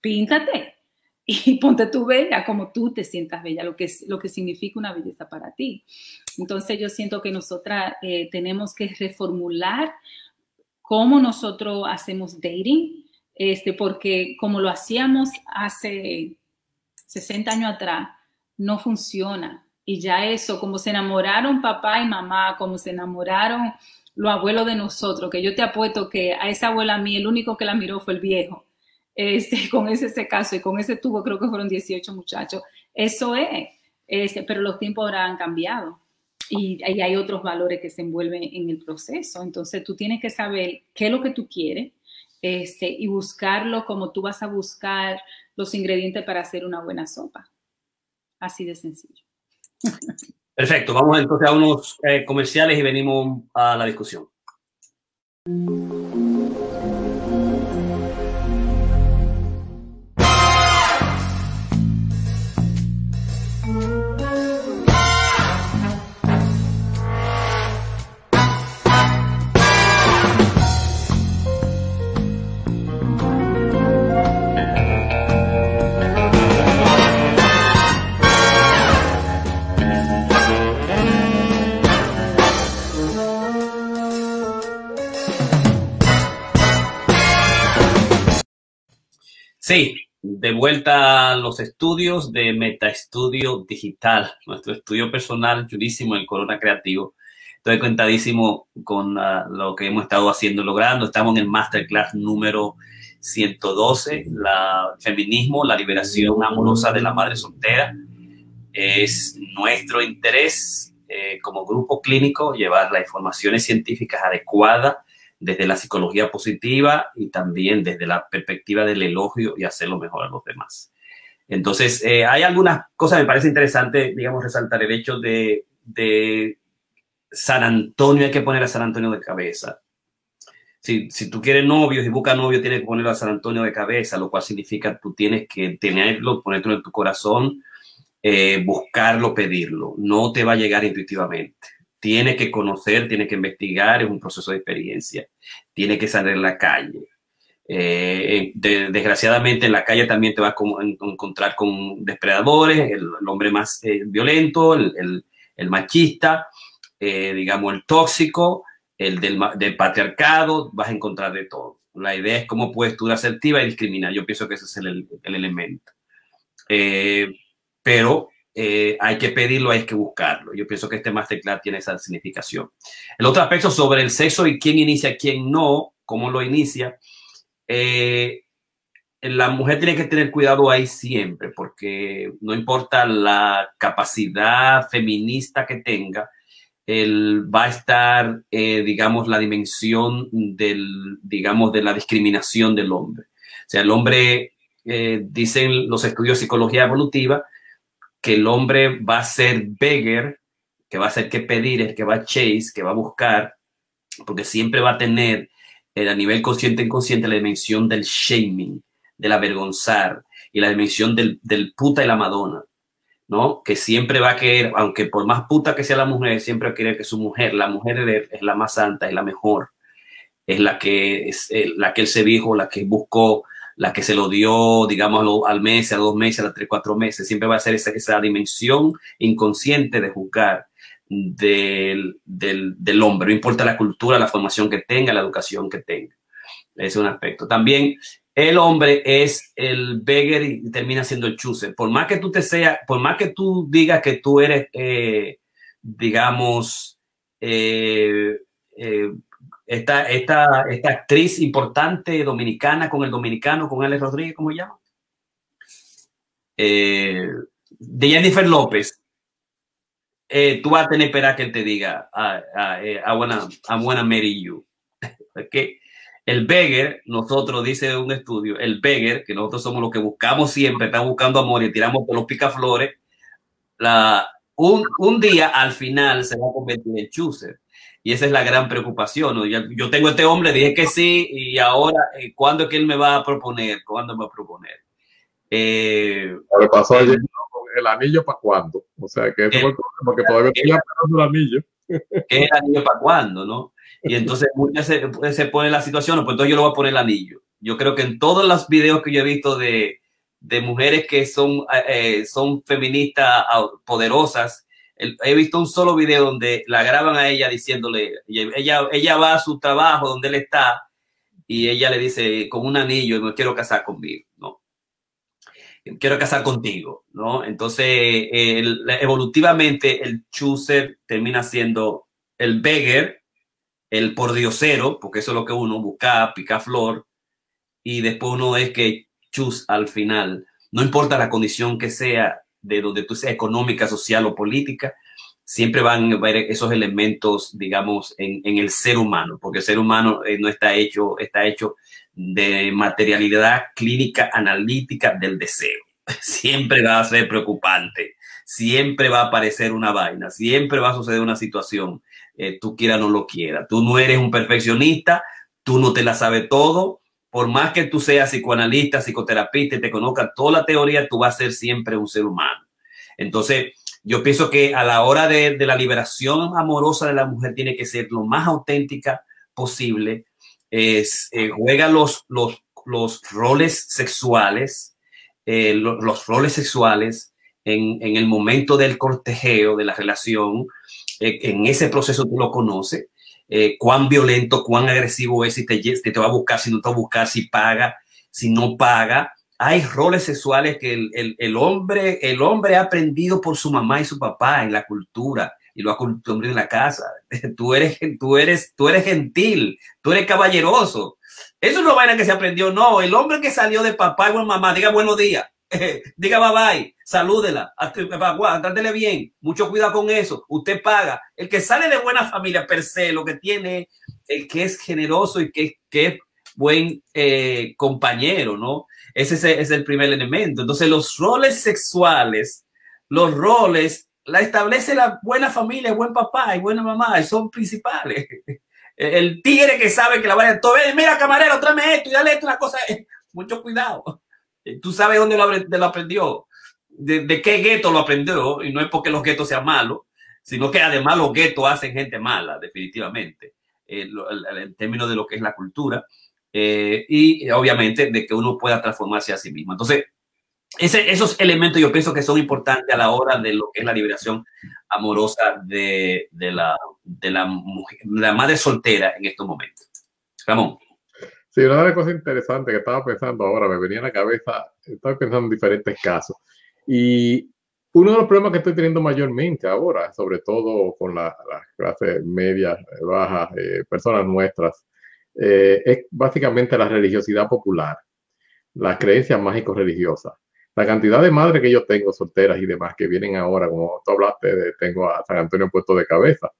píntate y (laughs) ponte tú bella como tú te sientas bella, lo que, lo que significa una belleza para ti. Entonces yo siento que nosotras eh, tenemos que reformular cómo nosotros hacemos dating, este, porque como lo hacíamos hace 60 años atrás, no funciona. Y ya eso, como se enamoraron papá y mamá, como se enamoraron los abuelos de nosotros, que yo te apuesto que a esa abuela mía el único que la miró fue el viejo, este, (laughs) con ese, caso y con ese tubo creo que fueron 18 muchachos. Eso es, este, pero los tiempos ahora han cambiado y, y hay otros valores que se envuelven en el proceso. Entonces tú tienes que saber qué es lo que tú quieres, este, y buscarlo como tú vas a buscar los ingredientes para hacer una buena sopa. Así de sencillo. Perfecto, vamos entonces a unos eh, comerciales y venimos a la discusión. Sí, de vuelta a los estudios de MetaEstudio Digital, nuestro estudio personal chulísimo el Corona Creativo. Estoy contadísimo con uh, lo que hemos estado haciendo, logrando. Estamos en el Masterclass número 112, la feminismo, la liberación amorosa de la madre soltera. Es nuestro interés eh, como grupo clínico llevar las informaciones científicas adecuadas desde la psicología positiva y también desde la perspectiva del elogio y hacerlo mejor a los demás. Entonces, eh, hay algunas cosas, me parece interesante, digamos, resaltar el hecho de, de San Antonio, hay que poner a San Antonio de cabeza. Si, si tú quieres novio, si buscas novio, tienes que ponerlo a San Antonio de cabeza, lo cual significa tú tienes que tenerlo, ponerlo en tu corazón, eh, buscarlo, pedirlo. No te va a llegar intuitivamente tiene que conocer, tiene que investigar, es un proceso de experiencia, tiene que salir a la calle. Eh, desgraciadamente en la calle también te vas a encontrar con depredadores, el, hombre más eh, violento, el, machista, eh, digamos el tóxico, el del, patriarcado, vas a encontrar de todo. La idea es cómo puedes tú asertiva y discriminar. Yo pienso que ese es el, el elemento. pero eh, hay que pedirlo, hay que buscarlo. Yo pienso que este masterclass tiene esa significación. El otro aspecto sobre el sexo y quién inicia, quién no, cómo lo inicia. Eh, la mujer tiene que tener cuidado ahí siempre, porque no importa la capacidad feminista que tenga, él va a estar, eh, digamos, la dimensión del, digamos, de la discriminación del hombre. O sea, el hombre, dicen los estudios de psicología evolutiva, que el hombre va a ser beggar, que va a ser que pedir, el que va a chase, que va a buscar, porque siempre va a tener eh, a nivel consciente e inconsciente la dimensión del shaming, del avergonzar y la dimensión del, del puta y la madonna. ¿no? Que siempre va a querer, aunque por más puta que sea la mujer, siempre va a querer que su mujer, la mujer es la más santa, es la mejor, es la que, es eh, la que él se dijo, la que buscó, la que se lo dio, digamos, al mes, a dos meses, a tres, cuatro meses. Siempre va a ser esa, esa dimensión inconsciente de juzgar del, del, del hombre, no importa la cultura, la formación que tenga, la educación que tenga. Ese es un aspecto. También el hombre es el beggar y termina siendo el chooser. Por más que tú te sea, por más que tú digas que tú eres, eh, digamos, eh, eh, esta, esta, esta, actriz importante dominicana con el dominicano, con Alex Rodríguez, ¿cómo se llama? de Jennifer López. tú vas a tener que esperar que él te diga, I, I, I, wanna, I marry you. (laughs) okay? El beggar, nosotros, dice un estudio, el beggar, que nosotros somos los que buscamos siempre, estamos buscando amor y tiramos por los picaflores, la, un, un, día al final se va a convertir en chooser. Y esa es la gran preocupación. ¿no? Yo, tengo este hombre, dije que sí, y ahora, eh, ¿cuándo es que él me va a proponer? ¿Cuándo me va a proponer? Eh, pasó ayer, ¿El anillo para cuándo? O sea, que eso eh, fue el problema, porque todavía estoy esperando el anillo. ¿El anillo para cuándo, no? Y entonces muchas se, se pone la situación, pues entonces yo lo voy a poner el anillo. Yo creo que en todos los videos que yo he visto de, de mujeres que son, eh, son feministas poderosas, he visto un solo video donde la graban a ella diciéndole, ella, ella va a su trabajo donde él está y ella le dice con un anillo, me quiero casar conmigo, ¿no? Quiero casar contigo, ¿no? Entonces, el, evolutivamente el chooser termina siendo el beggar el pordiosero, porque eso es lo que uno busca, pica flor, y después uno es que chus al final. No importa la condición que sea, de donde tú seas económica, social o política, siempre van a ver esos elementos, digamos, en, en el ser humano, porque el ser humano eh, no está hecho, está hecho de materialidad clínica analítica del deseo. (laughs) Siempre va a ser preocupante, siempre va a aparecer una vaina, siempre va a suceder una situación eh, tú quiera o no lo quiera. Tú no eres un perfeccionista, tú no te la sabes todo. Por más que tú seas psicoanalista, psicoterapeuta y te conozcas toda la teoría, tú vas a ser siempre un ser humano. Entonces, yo pienso que a la hora de, de la liberación amorosa de la mujer tiene que ser lo más auténtica posible. Eh, juega los, los, los roles sexuales, eh, los roles sexuales en, en, el momento del cortejeo, de la relación, eh, en ese proceso tú lo conoces, eh, cuán violento, cuán agresivo es, si te, si te va a buscar, si no te va a buscar, si paga, si no paga. Hay roles sexuales que el, el, el hombre, el hombre ha aprendido por su mamá y su papá en la cultura y lo ha cultivado en la casa. (laughs) Tú eres, tú eres, tú eres gentil, tú eres caballeroso. Eso es vaina que se aprendió, no. El hombre que salió de papá y mamá, diga buenos días, (laughs) diga bye bye, salúdela, trátele bien, mucho cuidado con eso, usted paga. El que sale de buena familia per se, lo que tiene, el que es generoso y que, que es buen eh, compañero, ¿no? Ese es, el primer elemento. Entonces, los roles sexuales, los roles, la establece la buena familia, buen papá y buena mamá, son principales. (laughs) El tigre que sabe que la vaya, mira camarero, tráeme esto y dale esto, una cosa, (laughs) mucho cuidado. Tú sabes dónde lo, aprendió, de, qué gueto lo aprendió, y no es porque los guetos sean malos, sino que además los guetos hacen gente mala, definitivamente, eh, en términos de lo que es la cultura, eh, y obviamente de que uno pueda transformarse a sí mismo. Entonces, esos elementos yo pienso que son importantes a la hora de lo que es la liberación amorosa de, la, de, la, mujer, la madre soltera en estos momentos. Ramón. Sí, una de las cosas interesantes que estaba pensando ahora, me venía a la cabeza, estaba pensando en diferentes casos. Y uno de los problemas que estoy teniendo mayormente ahora, sobre todo con las clases medias, bajas, eh, personas nuestras, eh, es básicamente la religiosidad popular. las creencias mágico-religiosas. La cantidad de madres que yo tengo solteras y demás que vienen ahora, como tú hablaste, tengo a San Antonio puesto de cabeza,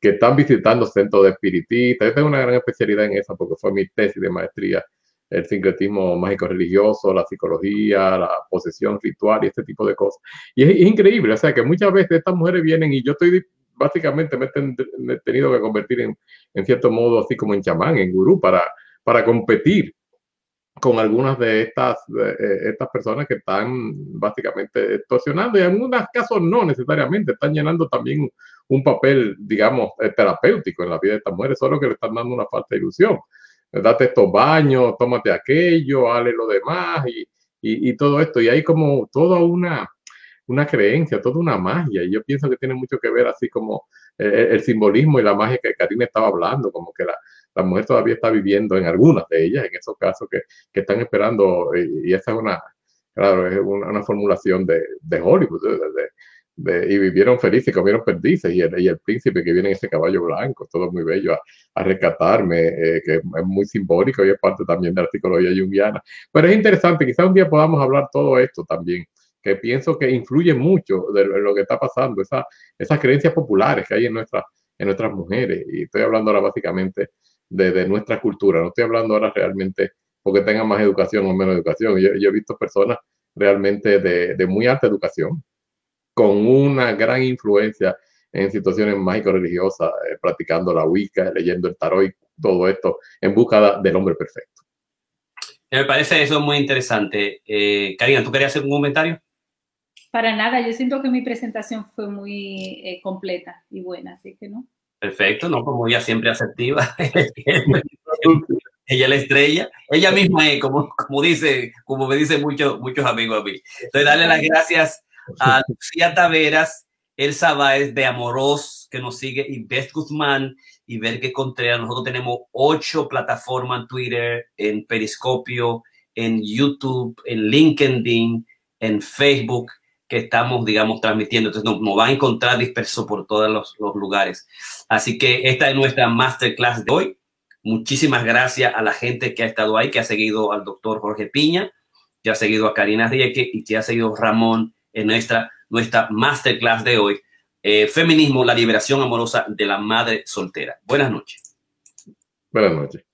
que están visitando centros de espiritistas. Yo tengo una gran especialidad en esa porque fue mi tesis de maestría, el sincretismo mágico-religioso, la psicología, la posesión ritual y este tipo de cosas. Y es, increíble, o sea, que muchas veces estas mujeres vienen y yo estoy básicamente me he tenido que convertir en, en cierto modo así como en chamán, en gurú, para, para competir con algunas de estas, eh, estas personas que están básicamente extorsionando y en algunos casos no necesariamente, están llenando también un papel, digamos, eh, terapéutico en la vida de estas mujeres, solo que le están dando una falta de ilusión. Date estos baños, tómate aquello, hale lo demás y, y, y todo esto. Y hay como toda una, una creencia, toda una magia. Y yo pienso que tiene mucho que ver así como eh, el simbolismo y la magia que Karina estaba hablando, como que la, la mujer todavía está viviendo en algunas de ellas, en esos casos que, que están esperando, y, esa es una, claro, es una, formulación de, de Hollywood, de, y vivieron felices, comieron perdices, y el, y el, príncipe que viene en ese caballo blanco, todo muy bello, a, a rescatarme, eh, que es muy simbólico y es parte también de la psicología junguiana. Pero es interesante, quizá un día podamos hablar todo esto también, que pienso que influye mucho de lo que está pasando, esa, esas creencias populares que hay en, nuestra, en nuestras mujeres, y estoy hablando ahora básicamente de, nuestra cultura. No estoy hablando ahora realmente porque tengan más educación o menos educación. Yo, he visto personas realmente de, muy alta educación, con una gran influencia en situaciones mágico-religiosas, eh, practicando la Wicca, leyendo el tarot y todo esto en busca del hombre perfecto. Me parece eso muy interesante. Eh, Karina, ¿tú querías hacer un comentario? Para nada, yo siento que mi presentación fue muy eh, completa y buena, así que no. Perfecto, ¿no? Como ella siempre asertiva. (laughs) ella (laughs) la estrella. Ella misma es, como, como, dice, como me dicen muchos, muchos amigos a mí. Entonces, darle las gracias (laughs) a Lucía Taveras, Elsa Baez de Amoros, que nos sigue, y Beth Guzmán y Verque Contreras. Nosotros tenemos ocho plataformas en Twitter, en Periscopio, en YouTube, en LinkedIn, en Facebook que estamos, digamos, transmitiendo. Entonces nos, va a encontrar disperso por todos los, los, lugares. Así que esta es nuestra masterclass de hoy. Muchísimas gracias a la gente que ha estado ahí, que ha seguido al doctor Jorge Piña, que ha seguido a Karina Rieke y que ha seguido Ramón en nuestra, nuestra masterclass de hoy. Eh, feminismo, la liberación amorosa de la madre soltera. Buenas noches. Buenas noches.